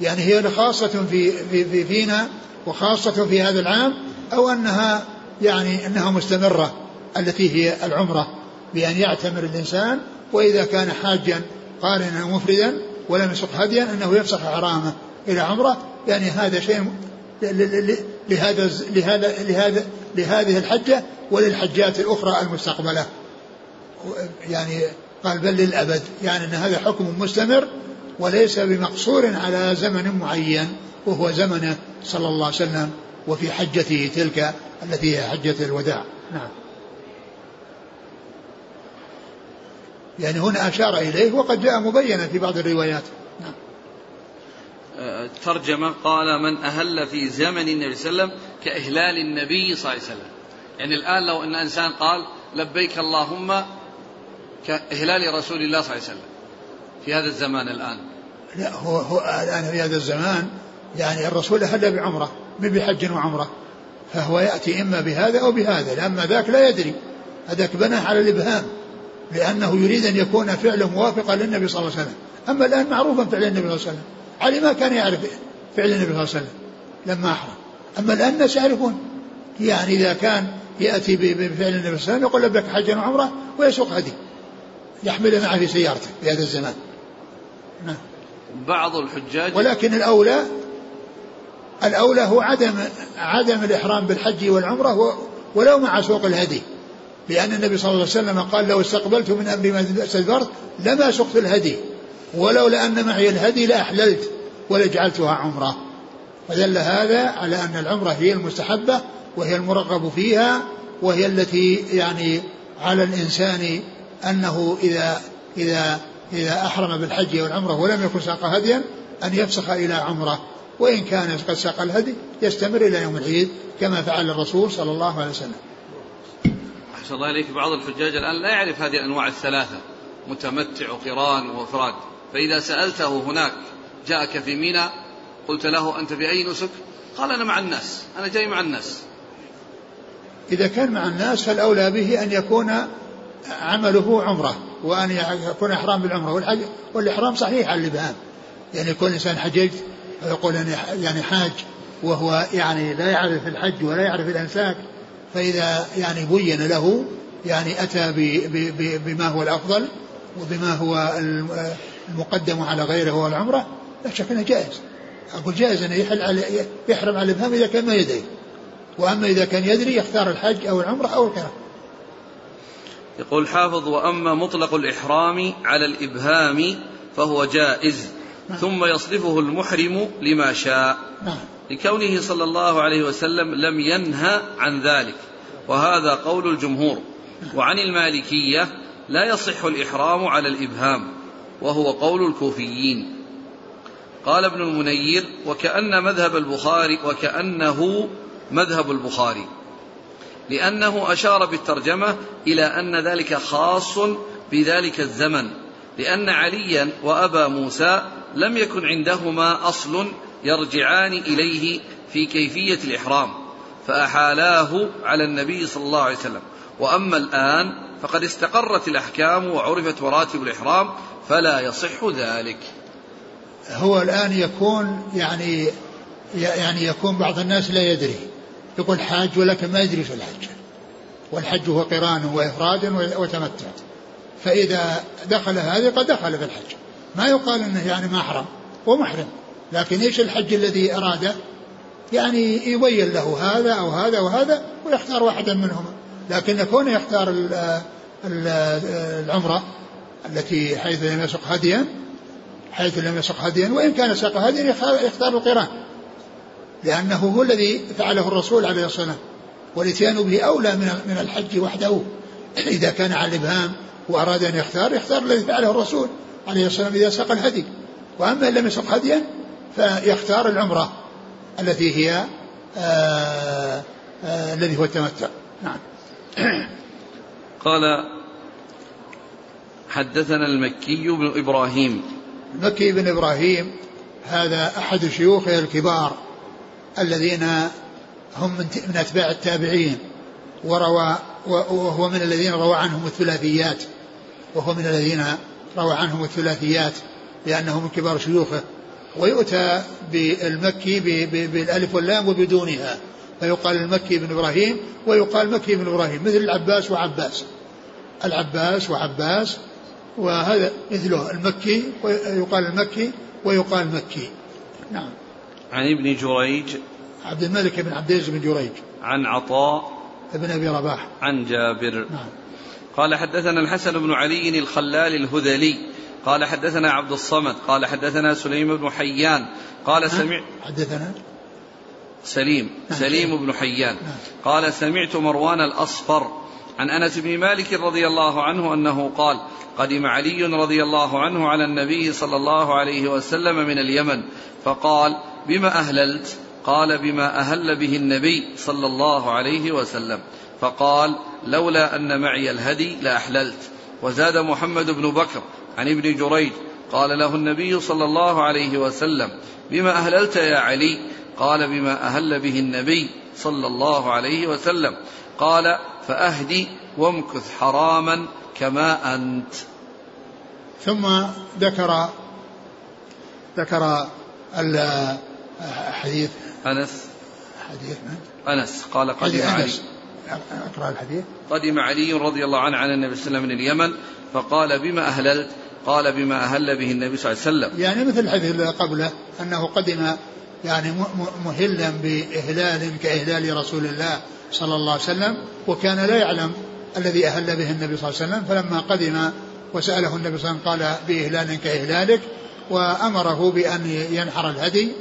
[SPEAKER 2] يعني هي خاصة في, في, في فينا وخاصة في هذا العام أو أنها يعني أنها مستمرة التي هي العمرة بأن يعتمر الإنسان وإذا كان حاجا قارنا مفردا ولم يسق هديا أنه يفسخ حرامه إلى عمرة. يعني هذا شيء لهذا لهذا لهذا لهذه الحجة وللحجات الأخرى المستقبلة. يعني قال بل للأبد. يعني أن هذا حكم مستمر وليس بمقصور على زمن معين وهو زمنه صلى الله عليه وسلم وفي حجته تلك التي هي حجة الوداع. نعم. يعني هنا أشار إليه وقد جاء مبينا في بعض الروايات. نعم.
[SPEAKER 1] ترجمة قال من أهل في زمن النبي صلى الله عليه وسلم كإهلال النبي صلى الله عليه وسلم. يعني الآن لو أن إنسان قال لبيك اللهم كإهلال رسول الله صلى الله عليه وسلم في هذا الزمان الآن.
[SPEAKER 2] لا هو, هو الآن في هذا الزمان يعني الرسول أهل بعمرة من بحج وعمرة. فهو يأتي إما بهذا أو بهذا لأما ذاك لا يدري. هذاك بناه على الإبهام. لأنه يريد أن يكون فعله موافقا للنبي صلى الله عليه وسلم. أما الآن معروفا فعل النبي صلى الله عليه وسلم. علي ما كان يعرف فعل النبي صلى الله عليه وسلم. لما أحرم. أما الآن الناس يعرفون. يعني إذا كان يأتي بفعل النبي صلى الله عليه وسلم يقول لبيك حجا وعمرة ويسوق هدي. يحمله معه في سيارته في هذا الزمان.
[SPEAKER 1] نعم. بعض الحجاج
[SPEAKER 2] ولكن الأولى الأولى هو عدم عدم الإحرام بالحج والعمرة ولو مع سوق الهدي. لأن النبي صلى الله عليه وسلم قال لو استقبلت من أمري ما استدبرت لما سقت الهدي ولولا أن معي الهدي لأحللت ولجعلتها عمرة. فدل هذا على أن العمرة هي المستحبة وهي المرغب فيها وهي التي يعني على الإنسان أنه إذا إذا إذا أحرم بالحج والعمرة ولم يكن ساق هديا أن يفسخ إلى عمرة. وإن كان قد ساق الهدي يستمر إلى يوم العيد كما فعل الرسول صلى الله عليه وسلم.
[SPEAKER 1] أحسن الله إليك بعض الحجاج الآن لا يعرف هذه الأنواع الثلاثة متمتع وقران وإفراد فإذا سألته هناك جاءك في مينا قلت له أنت في أي نسك؟ قال أنا مع الناس أنا جاي مع الناس.
[SPEAKER 2] إذا كان مع الناس فالأولى به أن يكون عمله عمرة وأن يكون إحرام بالعمرة. والإحرام صحيح على الإبهام يعني يكون الإنسان حججت ويقول يعني حاج وهو يعني لا يعرف الحج ولا يعرف الأنساك. فإذا يعني بين له يعني أتى بما هو الأفضل وبما هو المقدم على غيره هو العمرة لا شك أنه جائز أقول جائز أنه يحل على يحرم على الإبهام إذا كان ما يدري وأما إذا كان يدري يختار الحج أو العمرة أو القران
[SPEAKER 1] يقول حافظ وأما مطلق الإحرام على الإبهام فهو جائز نعم. ثم يصرفه المحرم لما شاء نعم. لكونه صلى الله عليه وسلم لم ينهى عن ذلك. وهذا قول الجمهور. وعن المالكية لا يصح الإحرام على الإبهام وهو قول الكوفيين. قال ابن المنير وكأن مذهب البخاري وكأنه مذهب البخاري. لأنه أشار بالترجمة إلى أن ذلك خاص بذلك الزمن. لأن عليا وأبا موسى لم يكن عندهما أصل يرجعان إليه في كيفية الإحرام فأحالاه على النبي صلى الله عليه وسلم. وأما الآن فقد استقرت الأحكام وعرفت مراتب الإحرام فلا يصح ذلك.
[SPEAKER 2] هو الآن يكون يعني يعني يكون بعض الناس لا يدري. يقول حاج ولكن ما يدري في الحج. والحج هو قران وإفراد وتمتع. فإذا دخل هذه قد دخل في الحج. ما يقال أنه يعني محرم. هو محرم لكن إيش الحج الذي أراده؟ يعني يبين له هذا أو هذا وهذا ويختار واحدا منهما. لكن كونه يختار العمرة التي حيث لم يسق هديا حيث لم يسق هديا وإن كان ساق هديا يختار القران. لأنه هو الذي فعله الرسول عليه الصلاة والسلام والإتيان به أولى من من الحج وحده. إذا كان على الإبهام وأراد أن يختار يختار الذي فعله الرسول عليه الصلاة والسلام إذا ساق الهدي. وأما إن لم يسق هديا فيختار العمرة التي هي آآ آه، آآ آه، الذي هو التمتع. نعم.
[SPEAKER 1] قال حدثنا المكي بن إبراهيم.
[SPEAKER 2] المكي بن إبراهيم هذا أحد شيوخه الكبار الذين هم من أتباع التابعين وروى وهو من الذين روى عنهم الثلاثيات وهو من الذين روى عنهم الثلاثيات لأنه من كبار شيوخه. ويؤتى بالمكي بالألف واللام وبدونها. فيقال المكي بن إبراهيم ويقال مكي بن إبراهيم مثل العباس وعباس. العباس وعباس وهذا مثله المكي ويقال المكي ويقال مكي. نعم.
[SPEAKER 1] عن ابن جريج.
[SPEAKER 2] عبد الملك بن عبد العزيز بن جريج.
[SPEAKER 1] عن عطاء.
[SPEAKER 2] بن أبي رباح.
[SPEAKER 1] عن جابر.
[SPEAKER 2] نعم.
[SPEAKER 1] قال حدثنا الحسن بن علي الخلال الهذلي. قال حدثنا عبد الصمد قال حدثنا سليم بن حيان قال سمع
[SPEAKER 2] حدثنا؟
[SPEAKER 1] سليم
[SPEAKER 2] نعم.
[SPEAKER 1] سليم بن حيان
[SPEAKER 2] نعم.
[SPEAKER 1] قال سمعت مروان الأصفر عن أنس بن مالك رضي الله عنه أنه قال قدم علي رضي الله عنه على النبي صلى الله عليه وسلم من اليمن فقال بما أهللت؟ قال بما أهل به النبي صلى الله عليه وسلم. فقال لولا أن معي الهدي لأحللت. وزاد محمد بن بكر عن ابن جريج قال له النبي صلى الله عليه وسلم بما أهللت يا علي؟ قال بما أهل به النبي صلى الله عليه وسلم. قال فأهدي وامكث حراما كما أنت.
[SPEAKER 2] ثم ذكر ذكر الحديث
[SPEAKER 1] أنس.
[SPEAKER 2] حديث من؟
[SPEAKER 1] أنس. قال قدم
[SPEAKER 2] حديث
[SPEAKER 1] علي.
[SPEAKER 2] أنس. أقرأ الحديث.
[SPEAKER 1] قدم علي رضي الله عنه على النبي صلى الله عليه وسلم من اليمن فقال بما أهللت؟ قال بما أهل به النبي صلى الله عليه وسلم.
[SPEAKER 2] يعني مثل الحديث اللي قبله أنه قدم يعني مهلا بإهلال كإهلال رسول الله صلى الله عليه وسلم وكان لا يعلم الذي أهل به النبي صلى الله عليه وسلم فلما قدم وسأله النبي صلى الله عليه وسلم قال بإهلال كإهلالك وأمره بأن ينحر الهدي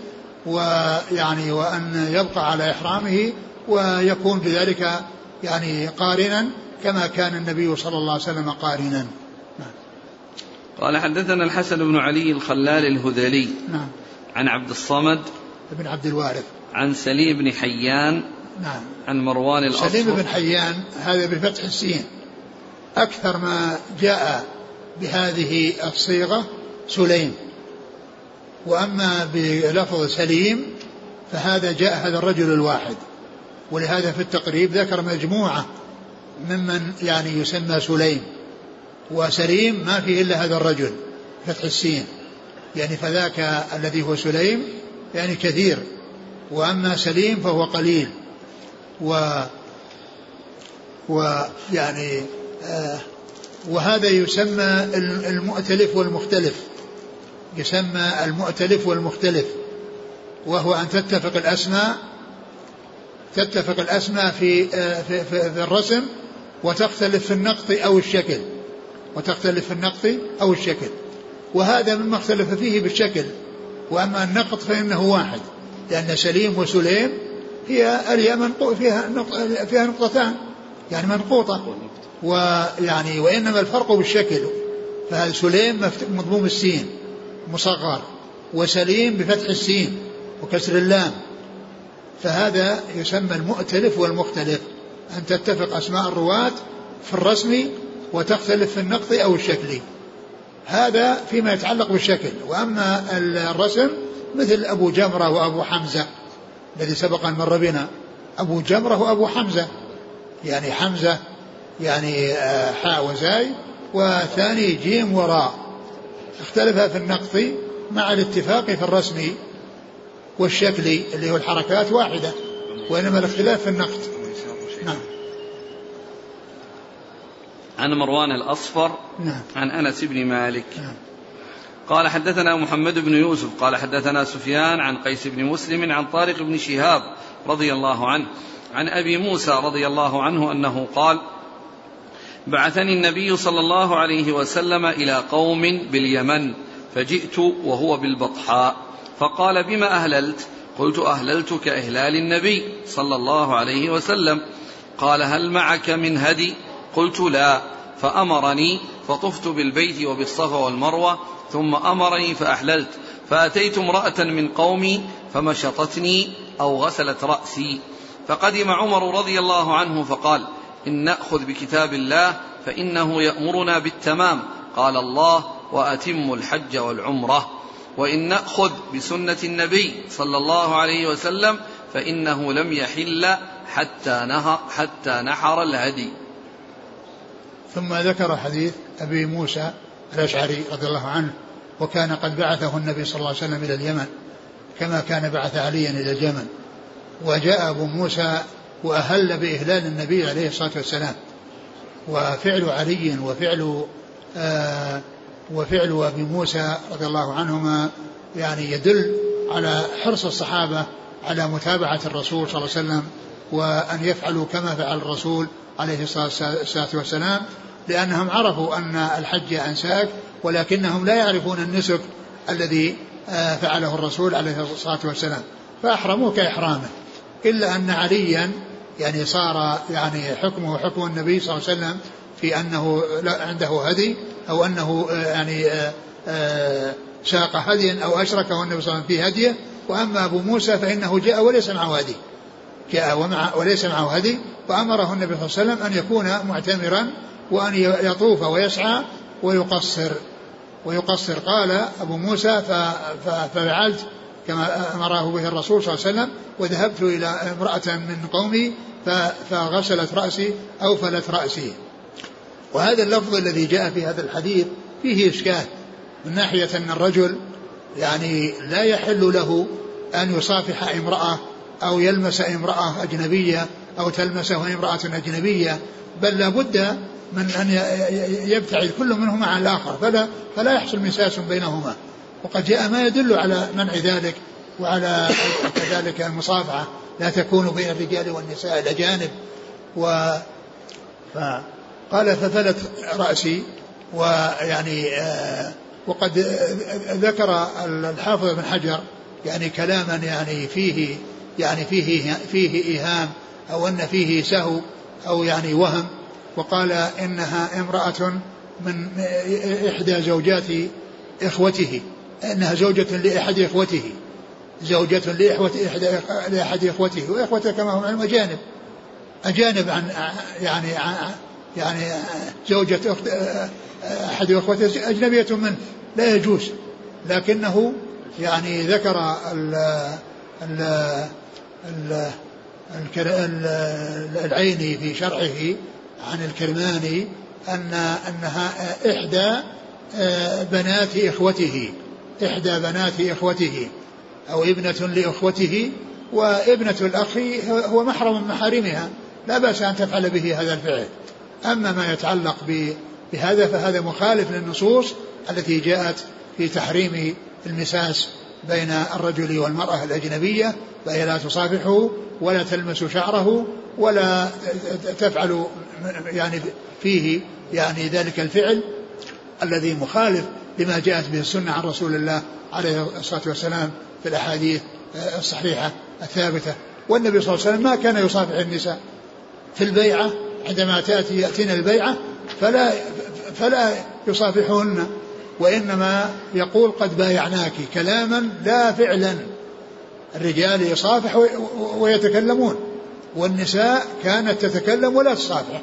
[SPEAKER 2] ويعني وأن يبقى على إحرامه ويكون بذلك يعني قارنا كما كان النبي صلى الله عليه وسلم قارنا.
[SPEAKER 1] قال حدثنا الحسن بن علي الخلال الهذلي
[SPEAKER 2] نعم.
[SPEAKER 1] عن عبد الصمد
[SPEAKER 2] ابن عبد الوارث.
[SPEAKER 1] عن سليم بن حيان
[SPEAKER 2] نعم.
[SPEAKER 1] عن مروان الأصفر
[SPEAKER 2] سليم بن حيان هذا بفتح السين. أكثر ما جاء بهذه الصيغة سليم. وأما بلفظ سليم فهذا جاء هذا الرجل الواحد. ولهذا في التقريب ذكر مجموعة ممن يعني يسمى سليم. وسليم ما فيه إلا هذا الرجل فتح السين. يعني فذاك الذي هو سليم يعني كثير. وأما سليم فهو قليل. و ويعني آه وهذا يسمى المؤتلف والمختلف. يسمى المؤتلف والمختلف. وهو أن تتفق الأسماء تتفق الأسماء في, آه في, في, في الرسم وتختلف في النقط أو الشكل. وتختلف في النقط أو الشكل. وهذا مما اختلف فيه بالشكل. وأما النقط فإنه واحد. لأن سليم وسليم هي الياء منقو فيها نقطة فيها نقطتان. يعني منقوطة. ويعني وإنما الفرق بالشكل. فهذا سليم مضموم السين. مصغر. وسليم بفتح السين. وكسر اللام. فهذا يسمى المؤتلف والمختلف. أن تتفق أسماء الرواة في الرسم وتختلف في النقط أو الشكل. هذا فيما يتعلق بالشكل. وأما الرسم مثل أبو جمرة وأبو حمزة الذي سبق أن مر بنا. أبو جمرة وأبو حمزة يعني حمزة يعني حاء وزاي وثاني جيم وراء. اختلف في النقط مع الاتفاق في الرسم والشكل اللي هو الحركات واحدة وإنما الاختلاف في النقط. نعم.
[SPEAKER 1] عن مروان الأصفر
[SPEAKER 2] نعم.
[SPEAKER 1] عن أنس بن مالك.
[SPEAKER 2] نعم.
[SPEAKER 1] قال حدثنا محمد بن يوسف قال حدثنا سفيان عن قيس بن مسلم عن طارق بن شهاب رضي الله عنه عن أبي موسى رضي الله عنه أنه قال بعثني النبي صلى الله عليه وسلم إلى قوم باليمن فجئت وهو بالبطحاء فقال بما أهللت؟ قلت أهللت كإهلال النبي صلى الله عليه وسلم. قال هل معك من هدي؟ قلت لا فأمرني فطفت بالبيت وبالصفا والمروة ثم أمرني فأحللت فأتيت امرأة من قومي فمشطتني أو غسلت رأسي. فقدم عمر رضي الله عنه فقال إن نأخذ بكتاب الله فإنه يأمرنا بالتمام. قال الله وأتم الحج والعمرة. وإن نأخذ بسنة النبي صلى الله عليه وسلم فإنه لم يحل حتى نهر حتى نحر الهدي.
[SPEAKER 2] ثم ذكر حديث أبي موسى الأشعري رضي الله عنه وكان قد بعثه النبي صلى الله عليه وسلم إلى اليمن كما كان بعث عليا إلى اليمن. وجاء أبو موسى وأهل بإهلال النبي عليه الصلاة والسلام. وفعل علي وفعل آه وفعل أبي موسى رضي الله عنهما يعني يدل على حرص الصحابة على متابعة الرسول صلى الله عليه وسلم وأن يفعلوا كما فعل الرسول عليه الصلاة والسلام لأنهم عرفوا أن الحج أنساك ولكنهم لا يعرفون النسك الذي آه، فعله الرسول عليه الصلاة والسلام. فأحرموا كإحرامه إلا أن عليا يعني صار يعني حكمه حكم النبي صلى الله عليه وسلم في أنه عنده هدي أو أنه آه، يعني آه، ساق هديا أو أشركه النبي صلى الله عليه وسلم في هديه. وأما أبو موسى فإنه جاء وليس معه هدي. جاء ومع وليس معه هدي فأمره النبي صلى الله عليه وسلم أن يكون معتمرا وأن يطوف ويسعى ويقصر. ويقصر. قال أبو موسى ففعلت كما أمره به الرسول صلى الله عليه وسلم وذهبت إلى امرأة من قومي فغسلت رأسي أو فلت رأسي. وهذا اللفظ الذي جاء في هذا الحديث فيه إشكال من ناحية أن الرجل يعني لا يحل له أن يصافح امرأة أو يلمس امرأة أجنبية أو تلمسه امرأة أجنبية بل لابد من أن يبتعد كل منهما عن الآخر فلا, فلا يحصل مساس بينهما. وقد جاء ما يدل على منع ذلك وعلى كذلك المصافحة. لا تكون بين الرجال والنساء الأجانب و فقال ففلت رأسي ويعني آه، وقد ذكر الحافظ بن حجر يعني كلاما يعني فيه يعني فيه فيه إيهام أو أن فيه سهو أو يعني وهم. وقال إنها امرأة من إحدى زوجات إخوته. إنها زوجة لأحد إخوته. زوجة لإخوة لأحد إخوته. وإخوته كما هم علم أجانب أجانب عن يعني عن يعني زوجة أخت أحد إخوته. أجنبية منه لا يجوز. لكنه يعني ذكر ال ال العيني في شرحه عن الكرماني أن أنها إحدى آه، بنات إخوته إحدى بنات إخوته أو ابنة لإخوته وابنة الأخ هو محرم من محارمها لا بأس أن تفعل به هذا الفعل. أما ما يتعلق بهذا فهذا مخالف للنصوص التي جاءت في تحريم المساس بين الرجل والمرأة الأجنبية فهي لا تصافحه ولا تلمس شعره ولا تفعل يعني فيه يعني ذلك الفعل الذي مخالف لما جاءت به السنة عن رسول الله عليه الصلاة والسلام في الأحاديث الصحيحة الثابتة. والنبي صلى الله عليه وسلم ما كان يصافح النساء في البيعة عندما تأتي يأتينا البيعة فلا فلا يصافحهن. وإنما يقول قد بايعناك كلاما لا فعلا. الرجال يصافح ويتكلمون والنساء كانت تتكلم ولا تصافح.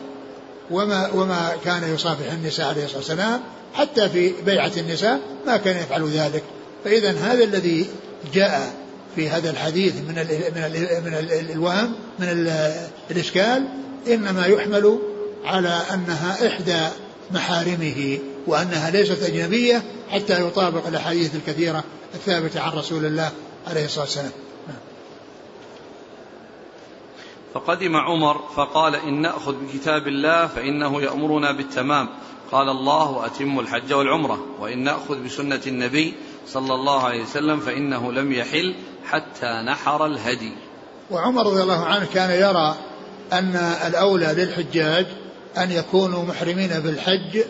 [SPEAKER 2] وما وما كان يصافح النساء عليه الصلاة والسلام حتى في بيعة النساء ما كان يفعل ذلك. فاذا هذا الذي جاء في هذا الحديث من ال من ال من ال الوهم من الإشكال إنما يحمل على أنها إحدى محارمه. وأنها ليست أجنبية حتى يطابق الأحاديث الكثيرة الثابتة عن رسول الله عليه الصلاة والسلام.
[SPEAKER 1] فقدم عمر فقال إن نأخذ بكتاب الله فإنه يأمرنا بالتمام. قال الله وأتم الحج والعمرة وإن نأخذ بسنة النبي صلى الله عليه وسلم فإنه لم يحل حتى نحر الهدي.
[SPEAKER 2] وعمر رضي الله عنه كان يرى أن الأولى للحجاج أن يكونوا محرمين بالحج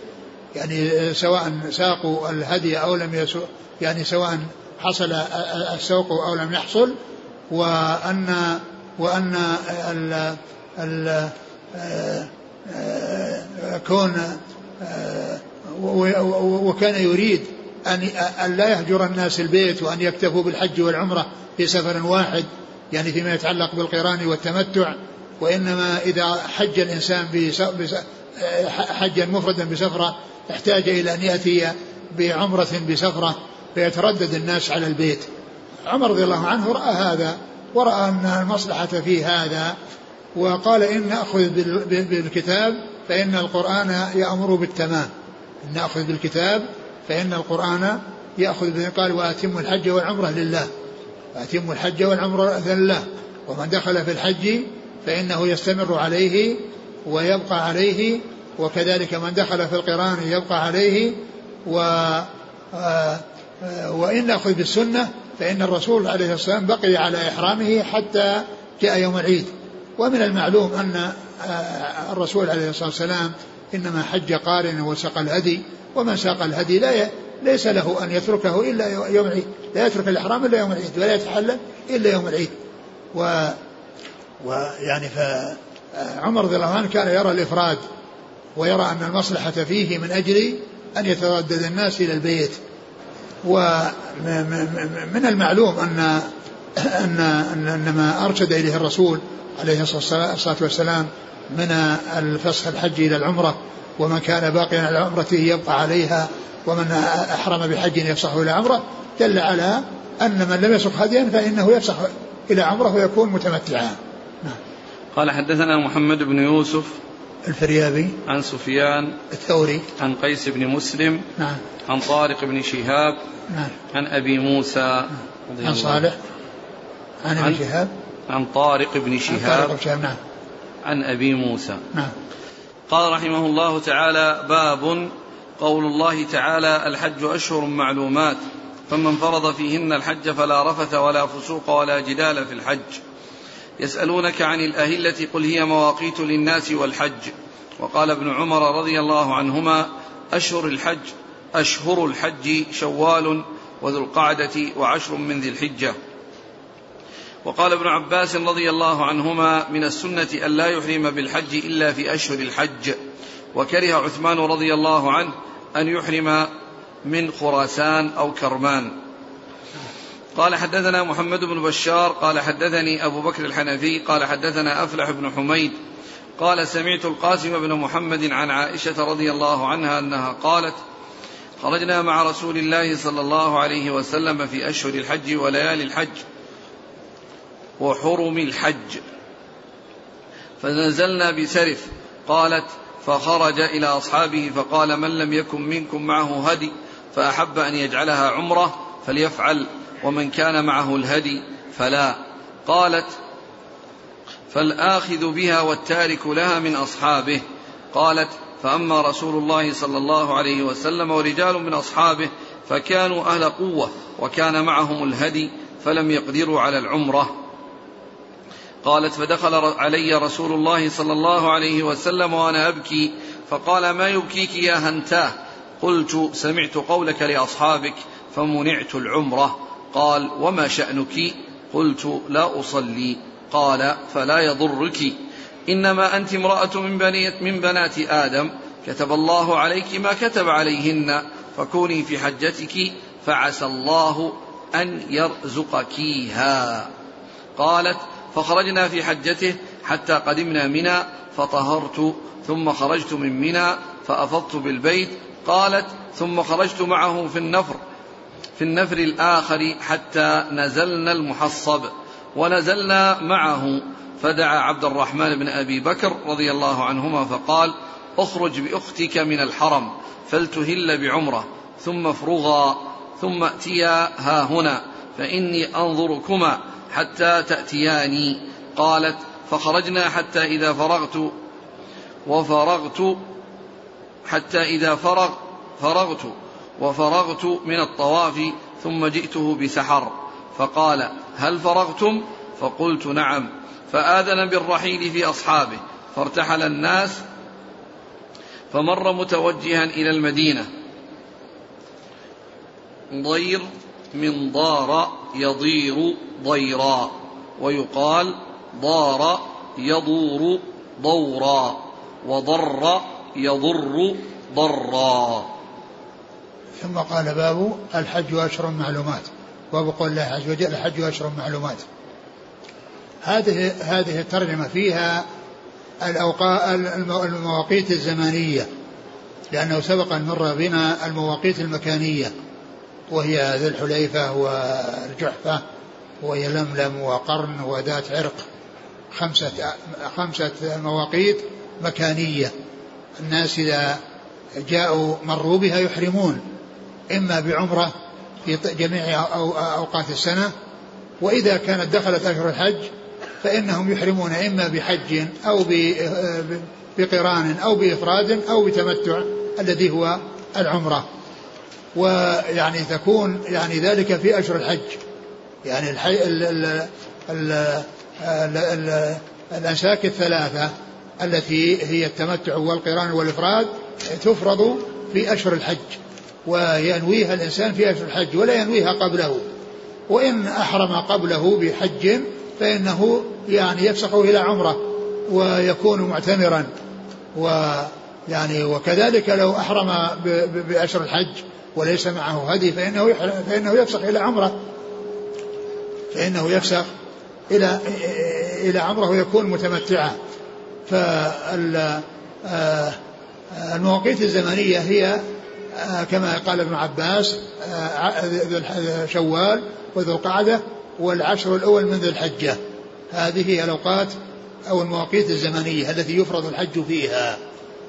[SPEAKER 2] يعني سواء ساقوا الهدي أو لم يسوق يعني سواء حصل السوق أو لم يحصل وأن وأن ال ال كون وكان يريد أن أن لا يهجر الناس البيت وأن يكتفوا بالحج والعمرة في سفر واحد يعني فيما يتعلق بالقران والتمتع وإنما إذا حج الإنسان حجا مفردا بسفرة احتاج إلى أن يأتي بعمرة بسفرة فيتردد الناس على البيت. عمر رضي الله عنه رأى هذا ورأى أن المصلحة في هذا وقال إن نأخذ بالكتاب فإن القرآن يأمر بالتمام. إن نأخذ بالكتاب فإن القرآن يأخذ قال وأتم الحج والعمرة لله. وأتم الحج والعمرة لله. ومن دخل في الحج فإنه يستمر عليه ويبقى عليه وكذلك من دخل في القرآن يبقى عليه و آه، وإن نأخذ بالسنة فإن الرسول عليه الصلاة والسلام بقي على إحرامه حتى جاء يوم العيد. ومن المعلوم أن آه، الرسول عليه الصلاة والسلام إنما حج قارن وسقى الهدي ومن ساق الهدي لا ليس له أن يتركه إلا يوم العيد لا يترك الإحرام إلا يوم العيد ولا يتحلل إلا يوم العيد. و ويعني فعمر رضي الله عنه كان يرى الإفراد ويرى أن المصلحة فيه من أجل أن يتردد الناس إلى البيت ومن المعلوم أن أن أن ما أرشد إليه الرسول عليه الصلاة والسلام من الفسخ الحج إلى العمرة ومن كان باقيا على عمرته يبقى عليها ومن أحرم بحج يفسخ إلى عمرة دل على أن من لم يسق هديا فإنه يفسخ إلى عمرة ويكون متمتعا نعم.
[SPEAKER 1] قال حدثنا محمد بن يوسف
[SPEAKER 2] الفريابي
[SPEAKER 1] عن سفيان
[SPEAKER 2] الثوري
[SPEAKER 1] عن قيس بن مسلم
[SPEAKER 2] نعم.
[SPEAKER 1] عن طارق بن شهاب
[SPEAKER 2] نعم.
[SPEAKER 1] عن أبي موسى
[SPEAKER 2] عن صالح عن ابن شهاب.
[SPEAKER 1] عن طارق بن شهاب
[SPEAKER 2] عن شهاب نعم.
[SPEAKER 1] عن أبي موسى.
[SPEAKER 2] نعم.
[SPEAKER 1] قال رحمه الله تعالى باب قول الله تعالى الحج أشهر معلومات فمن فرض فيهن الحج فلا رفث ولا فسوق ولا جدال في الحج. يسألونك عن الأهلة قل هي مواقيت للناس والحج. وقال ابن عمر رضي الله عنهما أشهر الحج أشهر الحج شوال وذو القعدة وعشر من ذي الحجة. وقال ابن عباس رضي الله عنهما من السنة أن لا يحرم بالحج إلا في أشهر الحج. وكره عثمان رضي الله عنه أن يحرم من خراسان أو كرمان. قال حدثنا محمد بن بشار قال حدثني أبو بكر الحنفي قال حدثنا أفلح بن حميد. قال سمعت القاسم بن محمد عن عائشة رضي الله عنها أنها قالت خرجنا مع رسول الله صلى الله عليه وسلم في أشهر الحج وليالي الحج وحرم الحج. فنزلنا بسرف قالت فخرج إلى أصحابه فقال من لم يكن منكم معه هدي فأحب أن يجعلها عمرة فليفعل. ومن كان معه الهدي فلا. قالت فالآخذ بها والتارك لها من أصحابه. قالت فأما رسول الله صلى الله عليه وسلم ورجال من أصحابه فكانوا أهل قوة وكان معهم الهدي فلم يقدروا على العمرة. قالت فدخل علي رسول الله صلى الله عليه وسلم وأنا أبكي. فقال ما يبكيك يا هنتاه؟ قلت سمعت قولك لأصحابك فمنعت العمرة. قال وما شأنك؟ قلت لا أصلي. قال فلا يضرك. إنما أنت امرأة من, بنيت من بنات آدم. كتب الله عليك ما كتب عليهن. فكوني في حجتك فعسى الله أن يرزقكيها. قالت فخرجنا في حجته حتى قدمنا منى فطهرت ثم خرجت من منى فأفضت بالبيت. قالت ثم خرجت معه في النفر. في النفر الآخر حتى نزلنا المحصب ونزلنا معه. فدعا عبد الرحمن بن أبي بكر رضي الله عنهما فقال اخرج بأختك من الحرم فلتهل بعمرة ثم افرغا ثم ائتيا ها هنا فإني أنظركما حتى تأتياني. قالت فخرجنا حتى إذا فرغت وفرغت حتى إذا فرغ فرغت. وفرغت من الطواف ثم جئته بسحر. فقال هل فرغتم؟ فقلت نعم. فآذن بالرحيل في أصحابه فارتحل الناس فمر متوجها إلى المدينة. ضير من ضار يضير ضيرا ويقال ضار يضور ضورا وضر يضر ضرا.
[SPEAKER 2] ثم قال باب الحج أشهر معلومات باب قول الله عز وجل الحج أشهر معلومات هذه هذه الترجمة فيها المواقيت الزمانية لأنه سبق أن مر بنا المواقيت المكانية وهي ذي الحليفة والجحفة وهي لملم وقرن وذات عرق. خمسة خمسة مواقيت مكانية. الناس إذا جاءوا مروا بها يحرمون. إما بعمرة في جميع أوقات السنة وإذا كانت دخلت أشهر الحج فإنهم يحرمون إما بحج أو بقران أو بإفراد أو بتمتع الذي هو العمرة. ويعني تكون يعني ذلك في أشهر الحج. يعني الحي ال ال ال ال ال الأنساك الثلاثة التي هي التمتع والقران والإفراد تفرض في أشهر الحج. وينويها الإنسان في أشهر الحج ولا ينويها قبله. وإن أحرم قبله بحج فإنه يعني يفسخه إلى عمرة ويكون معتمرا. ويعني وكذلك لو أحرم بأشهر الحج وليس معه هدي فإنه فإنه يفسخ إلى عمرة. فإنه يفسخ إلى إلى عمرة ويكون متمتعا. فالمواقيت الزمنية هي كما قال ابن عباس شوال وذو القعدة والعشر الأول من ذي الحجة. هذه هي الأوقات أو المواقيت الزمنية التي يفرض الحج فيها.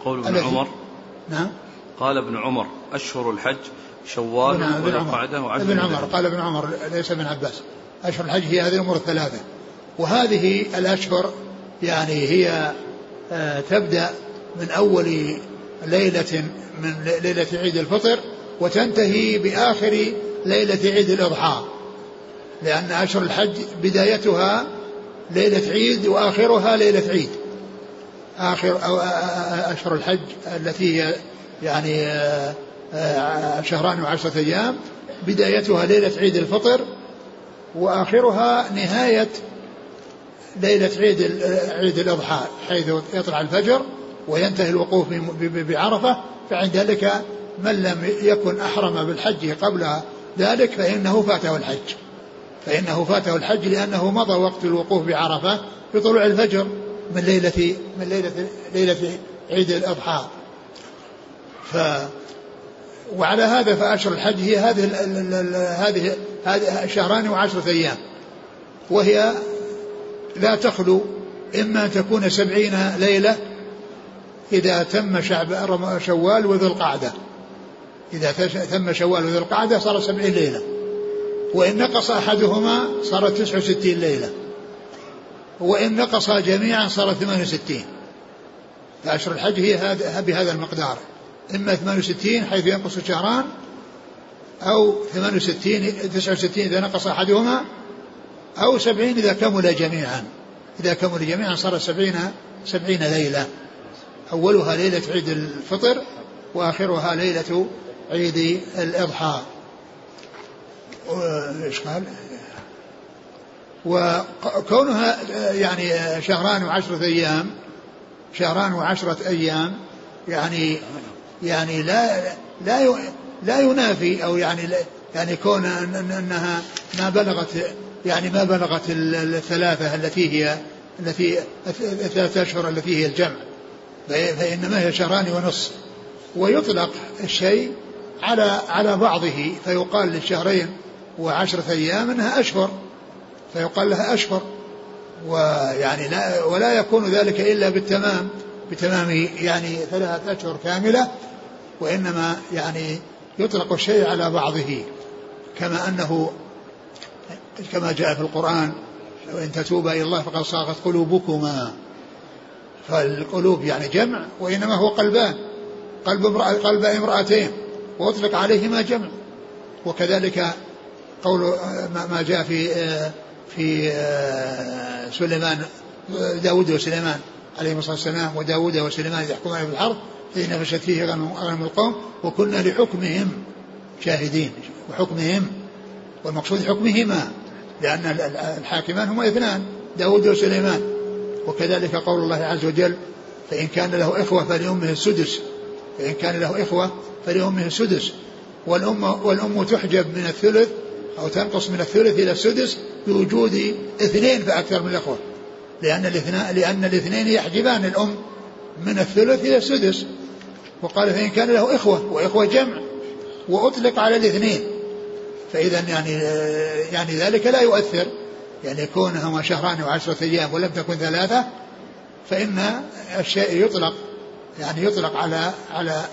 [SPEAKER 1] قول ابن عمر.
[SPEAKER 2] نعم.
[SPEAKER 1] قال ابن عمر أشهر الحج شوال وذو القعدة وعشر
[SPEAKER 2] ابن عمر. قال ابن عمر ليس ابن عباس. أشهر الحج هي هذه الأمور الثلاثة. وهذه الأشهر يعني هي آه، تبدأ من أول ليلة من ليلة عيد الفطر وتنتهي بآخر ليلة عيد الأضحى. لأن أشهر الحج بدايتها ليلة عيد وآخرها ليلة عيد. آخر أو أشهر الحج التي هي يعني شهران وعشرة أيام بدايتها ليلة عيد الفطر وآخرها نهاية ليلة عيد عيد الأضحى حيث يطلع الفجر وينتهي الوقوف بعرفة فعند ذلك من لم يكن أحرم بالحج قبل ذلك فإنه فاته الحج. فإنه فاته الحج لأنه مضى وقت الوقوف بعرفة في طلوع الفجر من ليلة من ليلة ليلة عيد الأضحى. ف وعلى هذا فأشهر الحج هي هذه هذه هذه شهران وعشرة أيام. وهي لا تخلو إما أن تكون سبعين ليلة إذا تم شعب شوال وذو القعدة. إذا تم شوال وذو القعدة صار سبعين ليلة. وإن نقص أحدهما صارت تسع وستين ليلة. وإن نقص جميعا صارت ثمان وستين. فأشهر الحج هي بهذا المقدار. إما 68 حيث ينقص شهران أو 68 69 إذا نقص أحدهما أو 70 إذا كمل جميعا. إذا كمل جميعا صار 70 70 ليلة. أولها ليلة عيد الفطر وآخرها ليلة عيد الإضحى إيش قال؟ وكونها يعني شهران وعشرة أيام شهران وعشرة أيام يعني يعني لا لا لا ينافي أو يعني يعني كون أنها ما بلغت يعني ما بلغت الثلاثة التي هي التي الثلاثة أشهر التي هي الجمع فإنما هي شهران ونصف. ويطلق الشيء على على بعضه. فيقال للشهرين وعشرة أيام أنها أشهر. فيقال لها أشهر. ويعني لا ولا يكون ذلك إلا بالتمام. بتمام يعني ثلاثة أشهر كاملة. وإنما يعني يطلق الشيء على بعضه. كما أنه كما جاء في القرآن وإن تتوبا إلى الله فقد صاغت قلوبكما. فالقلوب يعني جمع وإنما هو قلبان قلب امرأة قلب امرأتين وأطلق عليهما جمع. وكذلك قول ما جاء في في سليمان داود وسليمان عليهما الصلاة والسلام وداود وسليمان يحكمان في الحرب حين فشت فيه غنم القوم وكنا لحكمهم شاهدين وحكمهم والمقصود حكمهما لأن الحاكمان هما اثنان داود وسليمان. وكذلك قول الله عز وجل فإن كان له إخوة فلأمه السدس. فإن كان له إخوة فلأمه السدس. والأم والأم تحجب من الثلث أو تنقص من الثلث إلى السدس بوجود اثنين فأكثر من الإخوة. لأن الاثنين لأن الاثنين يحجبان الأم من الثلث إلى السدس. وقال فإن كان له إخوة وإخوة جمع وأطلق على الاثنين. فإذا يعني يعني ذلك لا يؤثر. يعني كونهما شهران وعشرة أيام ولم تكن ثلاثة فإن الشيء يطلق يعني يطلق على على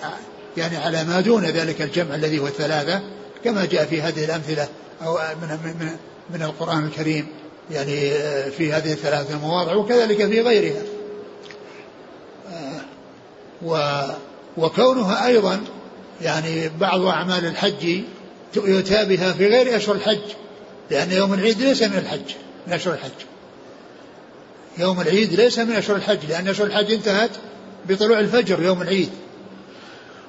[SPEAKER 2] يعني على ما دون ذلك الجمع الذي هو الثلاثة كما جاء في هذه الأمثلة أو من من من القرآن الكريم يعني في هذه الثلاثة المواضع وكذلك في غيرها. و وكونها أيضا يعني بعض أعمال الحج يؤتى بها في غير أشهر الحج لأن يوم العيد ليس من الحج. من أشهر الحج. يوم العيد ليس من أشهر الحج لأن أشهر الحج انتهت بطلوع الفجر يوم العيد.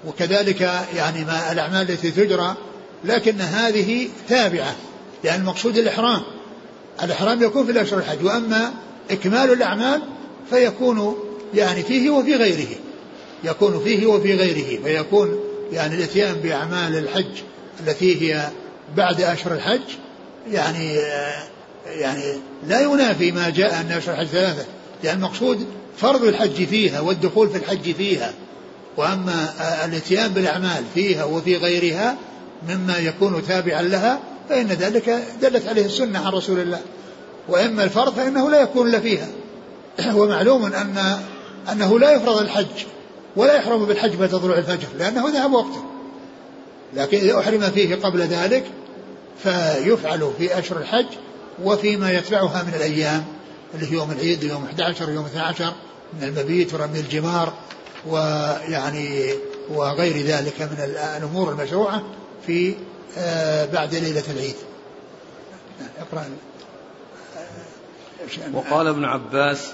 [SPEAKER 2] وكذلك يعني ما الأعمال التي تجرى لكن هذه تابعة لأن المقصود الإحرام. الإحرام يكون في الأشهر الحج وأما إكمال الأعمال فيكون يعني فيه وفي غيره. يكون فيه وفي غيره فيكون يعني الإتيان بأعمال الحج التي هي بعد أشهر الحج يعني يعني لا ينافي ما جاء أن أشهر الحج ثلاثة لأن المقصود فرض الحج فيها والدخول في الحج فيها وأما الاتيان بالأعمال فيها وفي غيرها مما يكون تابعا لها فإن ذلك دلت عليه السنة عن رسول الله. وإما الفرض فإنه لا يكون إلا فيها. ومعلوم أن أنه لا يفرض الحج ولا يحرم بالحج بعد طلوع الفجر لأنه ذهب وقته. لكن إذا أحرم فيه قبل ذلك فيفعل في أشهر الحج وفيما يتبعها من الأيام اللي هي يوم العيد يوم 11 يوم 12 من المبيت ورمي الجمار ويعني وغير ذلك من الأمور المشروعة في آه، بعد ليلة العيد. اقرأ
[SPEAKER 1] وقال ابن عباس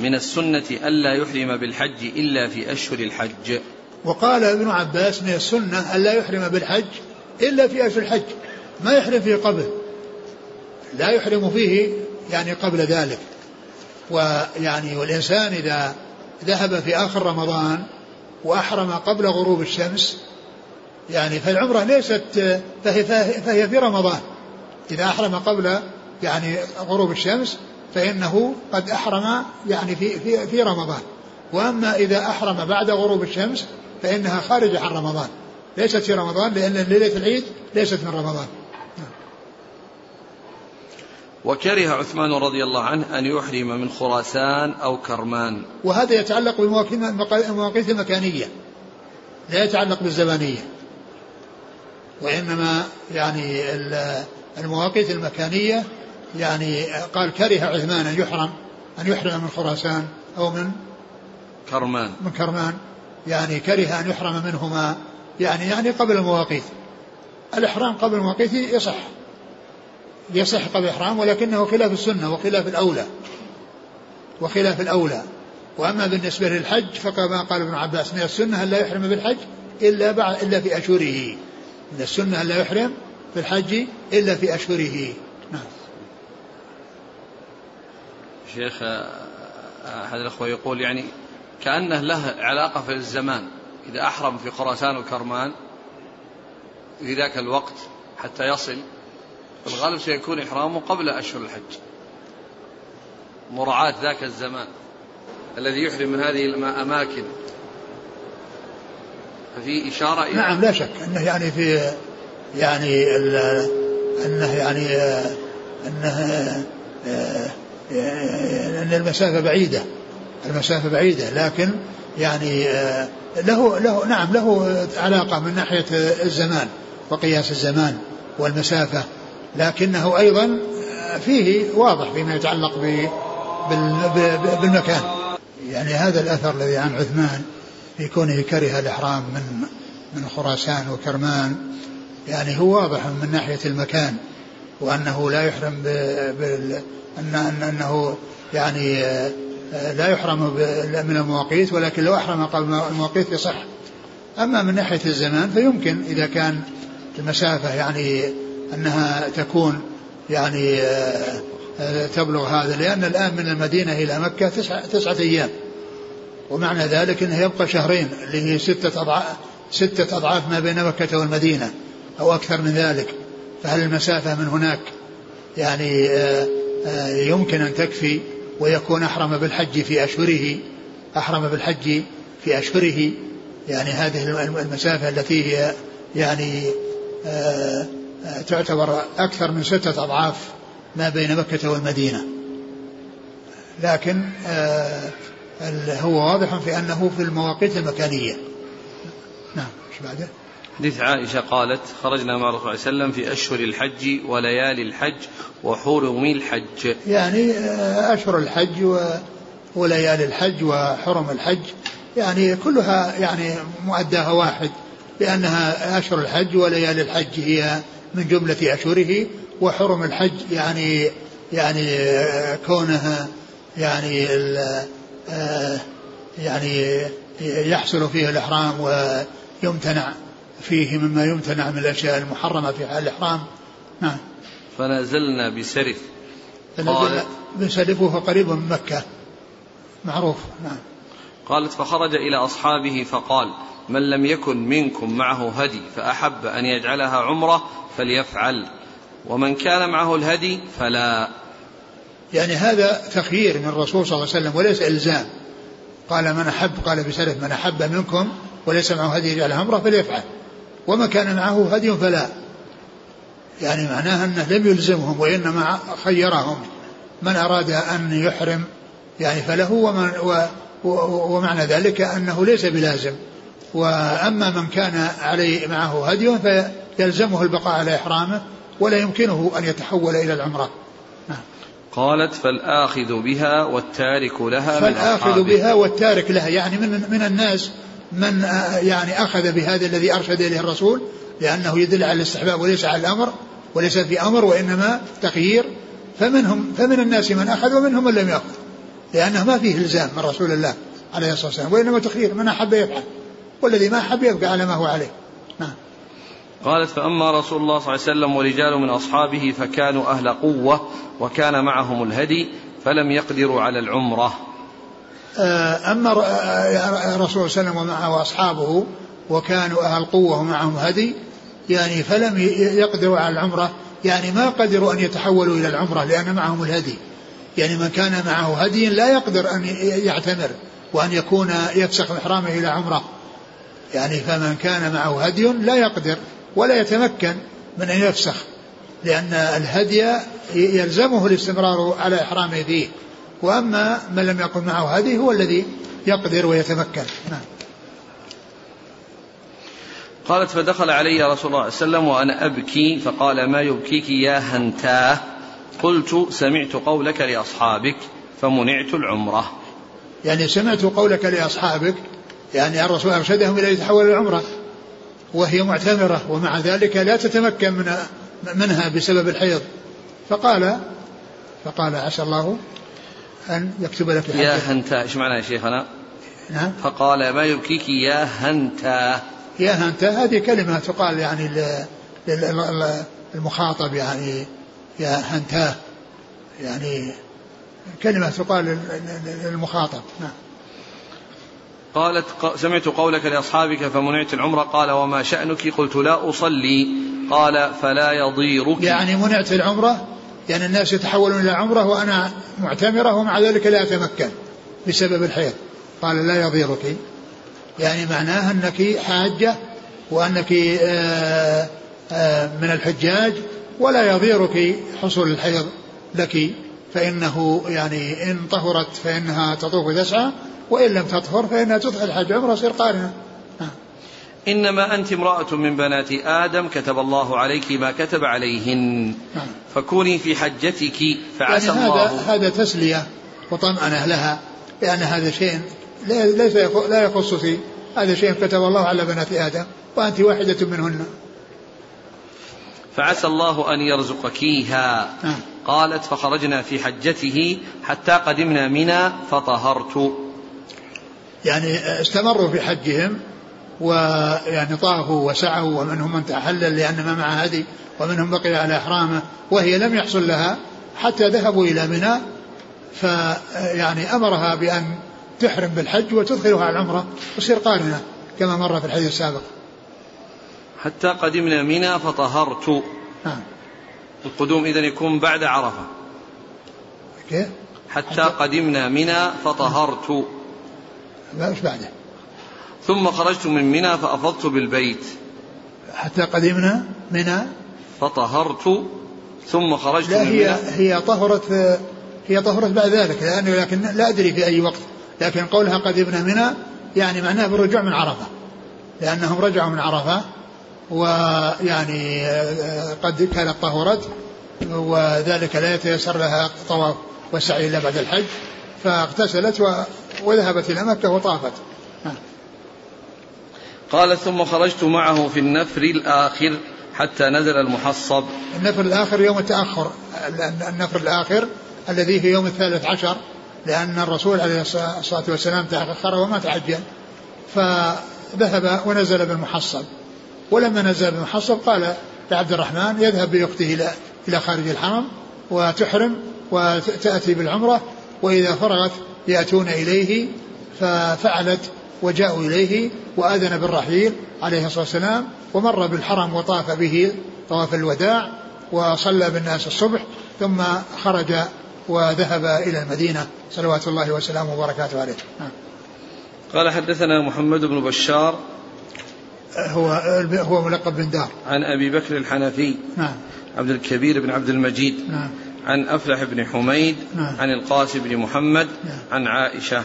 [SPEAKER 1] من السنة ألا يحرم بالحج إلا في أشهر الحج.
[SPEAKER 2] وقال ابن عباس من السنة ألا يحرم بالحج إلا في أشهر الحج ما يحرم فيه قبل لا يحرم فيه يعني قبل ذلك. ويعني والإنسان إذا ذهب في آخر رمضان وأحرم قبل غروب الشمس يعني فالعمرة ليست فهي, فهي في رمضان. إذا أحرم قبل يعني غروب الشمس فإنه قد أحرم يعني في في في رمضان. وأما إذا أحرم بعد غروب الشمس فإنها خارجة عن رمضان. ليست في رمضان لأن ليلة العيد ليست من رمضان.
[SPEAKER 1] وكره عثمان رضي الله عنه أن يحرم من خراسان أو كرمان.
[SPEAKER 2] وهذا يتعلق بالمواقيت المكانية لا يتعلق بالزمانية. وإنما يعني المواقيت المكانية يعني قال كره عثمان أن يحرم أن يحرم من خراسان أو من
[SPEAKER 1] كرمان.
[SPEAKER 2] من كرمان. يعني كره أن يحرم منهما. يعني يعني قبل المواقيت الإحرام قبل المواقيت يصح. يصح قبل الإحرام ولكنه خلاف السنة وخلاف الأولى. وخلاف الأولى. وأما بالنسبة للحج فكما قال ابن عباس من السنة لا يحرم بالحج إلا بعد إلا في أشهره. من السنة لا يحرم بالحج إلا في أشهره. نعم.
[SPEAKER 1] شيخ أحد الأخوة يقول يعني كأنه له علاقة في الزمان. إذا أحرم في خراسان وكرمان في ذاك الوقت حتى يصل الغالب سيكون إحرامه قبل أشهر الحج. مراعاة ذاك الزمان الذي يحرم من هذه الأماكن ففي إشارة إلى
[SPEAKER 2] نعم لا شك. أنه يعني في يعني أنه يعني أنه أن المسافة بعيدة. المسافة بعيدة لكن يعني له له نعم له علاقة من ناحية الزمان وقياس الزمان والمسافة. لكنه أيضا فيه واضح فيما يتعلق بالمكان. يعني هذا الأثر الذي عن عثمان في كونه كره الإحرام من من خراسان وكرمان يعني هو واضح من ناحية المكان وأنه لا يحرم بال أن أنه يعني لا يحرم من المواقيت ولكن لو أحرم قبل المواقيت يصح أما من ناحية الزمان فيمكن إذا كان المسافة يعني أنها تكون يعني تبلغ هذا لأن الآن من المدينة إلى مكة تسعة, تسعة أيام. ومعنى ذلك أنه يبقى شهرين اللي هي ستة أضعاف ستة أضعاف ما بين مكة والمدينة أو أكثر من ذلك. فهل المسافة من هناك يعني يمكن أن تكفي؟ ويكون أحرم بالحج في أشهره أحرم بالحج في أشهره. يعني هذه المسافة التي هي يعني تعتبر أكثر من ستة أضعاف ما بين مكة والمدينة. لكن هو واضح في أنه في المواقيت المكانية. نعم إيش بعده؟
[SPEAKER 1] حديث عائشة قالت خرجنا مع رسول الله صلى الله عليه وسلم في أشهر الحج وليالي الحج وحرم الحج.
[SPEAKER 2] يعني آه، أشهر الحج وليالي الحج وحرم الحج. يعني كلها يعني مؤداها واحد. لأنها أشهر الحج وليالي الحج هي من جملة أشهره وحرم الحج يعني يعني كونها يعني يعني يحصل فيه الإحرام ويمتنع فيه مما يمتنع من الأشياء المحرمة في الإحرام. نعم.
[SPEAKER 1] فنزلنا بسرف.
[SPEAKER 2] قال بسرف وهو قريب من مكة. معروف. نعم.
[SPEAKER 1] قالت فخرج إلى أصحابه فقال من لم يكن منكم معه هدي فأحب أن يجعلها عمرة فليفعل ومن كان معه الهدي فلا.
[SPEAKER 2] يعني هذا تخيير من الرسول صلى الله عليه وسلم وليس إلزام. قال من أحب قال بسلف من أحب منكم وليس معه هدي يجعلها عمرة فليفعل ومن كان معه هدي فلا. يعني معناها أنه لم يلزمهم وإنما خيرهم. من أراد أن يحرم يعني فله ومن و ومعنى ذلك أنه ليس بلازم. وأما من كان عليه معه هدي فيلزمه البقاء على إحرامه ولا يمكنه أن يتحول إلى العمرة. نعم.
[SPEAKER 1] قالت فالآخذ بها والتارك لها
[SPEAKER 2] فالآخذ بها والتارك لها يعني من من الناس من يعني أخذ بهذا الذي أرشد إليه الرسول لأنه يدل على الاستحباب وليس على الأمر وليس في أمر وإنما تغيير فمنهم فمن الناس من أخذ ومنهم من لم يأخذ لأنه ما فيه إلزام من رسول الله عليه الصلاة والسلام وإنما تخيير من أحب يفعل. والذي ما أحب يبقى على ما هو عليه. نعم.
[SPEAKER 1] قالت فأما رسول الله صلى الله عليه وسلم ورجال من أصحابه فكانوا أهل قوة وكان معهم الهدي فلم يقدروا على العمرة.
[SPEAKER 2] آه، أما آه، الرسول صلى الله عليه وسلم ومعه أصحابه وكانوا أهل قوة ومعهم هدي يعني فلم يقدروا على العمرة يعني ما قدروا أن يتحولوا إلى العمرة لأن معهم الهدي. يعني من كان معه هدي لا يقدر أن يعتمر وأن يكون يفسخ إحرامه إلى عمرة. يعني فمن كان معه هدي لا يقدر ولا يتمكن من أن يفسخ لأن الهدي يلزمه الاستمرار على إحرامه فيه وأما من لم يكن معه هدي هو الذي يقدر ويتمكن. نعم.
[SPEAKER 1] قالت فدخل علي رسول الله صلى الله عليه وسلم وأنا أبكي فقال ما يبكيك يا هنتاه قلت سمعت قولك لأصحابك فمنعت العمرة.
[SPEAKER 2] يعني سمعت قولك لأصحابك يعني الرسول أرشدهم إلى يتحول العمرة وهي معتمرة ومع ذلك لا تتمكن من منها بسبب الحيض. فقال فقال عسى الله أن يكتب لك
[SPEAKER 1] يا هنتا إيش معنى يا شيخنا؟
[SPEAKER 2] نعم.
[SPEAKER 1] فقال ما يبكيك يا هنتا؟
[SPEAKER 2] يا هنتا هذه كلمة تقال يعني للمخاطب يعني يا هنتاه يعني كلمة تقال للمخاطب. نعم.
[SPEAKER 1] قالت سمعت قولك لأصحابك فمنعت العمرة قال وما شأنك؟ قلت لا أصلي. قال فلا يضيرك.
[SPEAKER 2] يعني منعت العمرة يعني الناس يتحولون إلى عمرة وأنا معتمرة ومع ذلك لا أتمكن بسبب الحيض. قال لا يضيرك. يعني معناه أنك حاجة وأنك آه، آه، من الحجاج ولا يضيرك حصول الحيض لك. فإنه يعني إن طهرت فإنها تطوف تسعى وإن لم تطهر فإنها تدخل الحج عمرة تصير قارنة.
[SPEAKER 1] إنما أنت امرأة من بنات آدم كتب الله عليك ما كتب عليهن. نعم. فكوني في حجتك فعسى يعني
[SPEAKER 2] الله. هذا هذا تسلية وطمأنة لها لأن هذا شيء ليس لا يخصك هذا شيء كتب الله على بنات آدم وأنت واحدة منهن.
[SPEAKER 1] فعسى الله أن يرزقكيها. نعم. قالت فخرجنا في حجته حتى قدمنا منى فطهرت.
[SPEAKER 2] يعني استمروا في حجهم ويعني طافوا وسعوا ومنهم من تحلل لأن ما معه هدي ومنهم بقي على إحرامه وهي لم يحصل لها حتى ذهبوا إلى منى فيعني أمرها بأن تحرم بالحج وتدخلها على العمرة وتصير قارنة كما مر في الحديث السابق.
[SPEAKER 1] حتى قدمنا منى فطهرت. نعم. القدوم إذا يكون بعد عرفة.
[SPEAKER 2] كيف؟
[SPEAKER 1] حتى, حتى قدمنا منى فطهرت.
[SPEAKER 2] لا إيش بعده؟
[SPEAKER 1] ثم خرجت من منى فأفضت بالبيت.
[SPEAKER 2] حتى قدمنا منى؟
[SPEAKER 1] فطهرت ثم خرجت
[SPEAKER 2] لا
[SPEAKER 1] من
[SPEAKER 2] هي منى. هي طهرت هي طهرت بعد ذلك لأنه لكن لا أدري في أي وقت. لكن قولها قدمنا منى يعني معناه بالرجوع من عرفة. لأنهم رجعوا من عرفة ويعني قد كانت طهرت وذلك لا يتيسر لها الطواف والسعي إلا بعد الحج فاغتسلت وذهبت إلى مكة وطافت.
[SPEAKER 1] قال ثم خرجت معه في النفر الآخر حتى نزل المحصب.
[SPEAKER 2] النفر الآخر يوم التأخر. النفر الآخر الذي في يوم الثالث عشر لأن الرسول عليه الصلاة والسلام تأخر وما تعجل فذهب ونزل بالمحصب. ولما نزل بالمحصب قال لعبد الرحمن يذهب بأخته إلى إلى خارج الحرم وتحرم وتأتي بالعمرة وإذا فرغت يأتون إليه ففعلت وجاءوا إليه وآذن بالرحيل عليه الصلاة والسلام ومر بالحرم وطاف به طواف الوداع وصلى بالناس الصبح ثم خرج وذهب إلى المدينة. صلوات الله وسلامه وبركاته عليه. نعم.
[SPEAKER 1] قال حدثنا محمد بن بشار
[SPEAKER 2] هو هو ملقب بن دار.
[SPEAKER 1] عن أبي بكر الحنفي.
[SPEAKER 2] نعم.
[SPEAKER 1] عبد الكبير بن عبد المجيد.
[SPEAKER 2] نعم.
[SPEAKER 1] عن أفلح بن حميد
[SPEAKER 2] نعم.
[SPEAKER 1] عن القاسم بن محمد
[SPEAKER 2] نعم.
[SPEAKER 1] عن عائشة.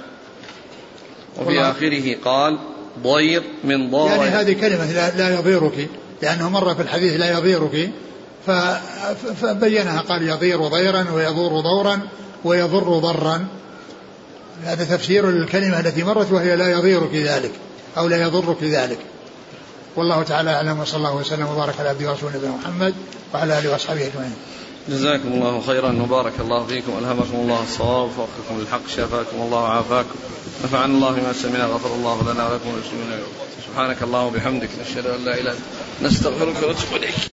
[SPEAKER 1] وفي آخره قال ضير من ضار
[SPEAKER 2] يعني هذه كلمة لا, لا يضيرك لأنه مر في الحديث لا يضيرك. فبينها قال يضير ضيرا ويضور ضورا ويضر ضرا. هذا تفسير الكلمة التي مرت وهي لا يضيرك ذلك أو لا يضرك ذلك. والله تعالى أعلم وصلى الله وسلم وبارك على عبده ورسوله نبينا محمد وعلى آله وأصحابه أجمعين.
[SPEAKER 1] جزاكم الله خيرا وبارك الله فيكم ألهمكم الله الصواب ووفقكم للحق شافاكم الله وعافاكم. نفعنا الله بما سمعنا غفر الله لنا ولكم وللمسلمين. سبحانك اللهم وبحمدك نشهد أن لا إله إلا أنت نستغفرك ونتوب إليك.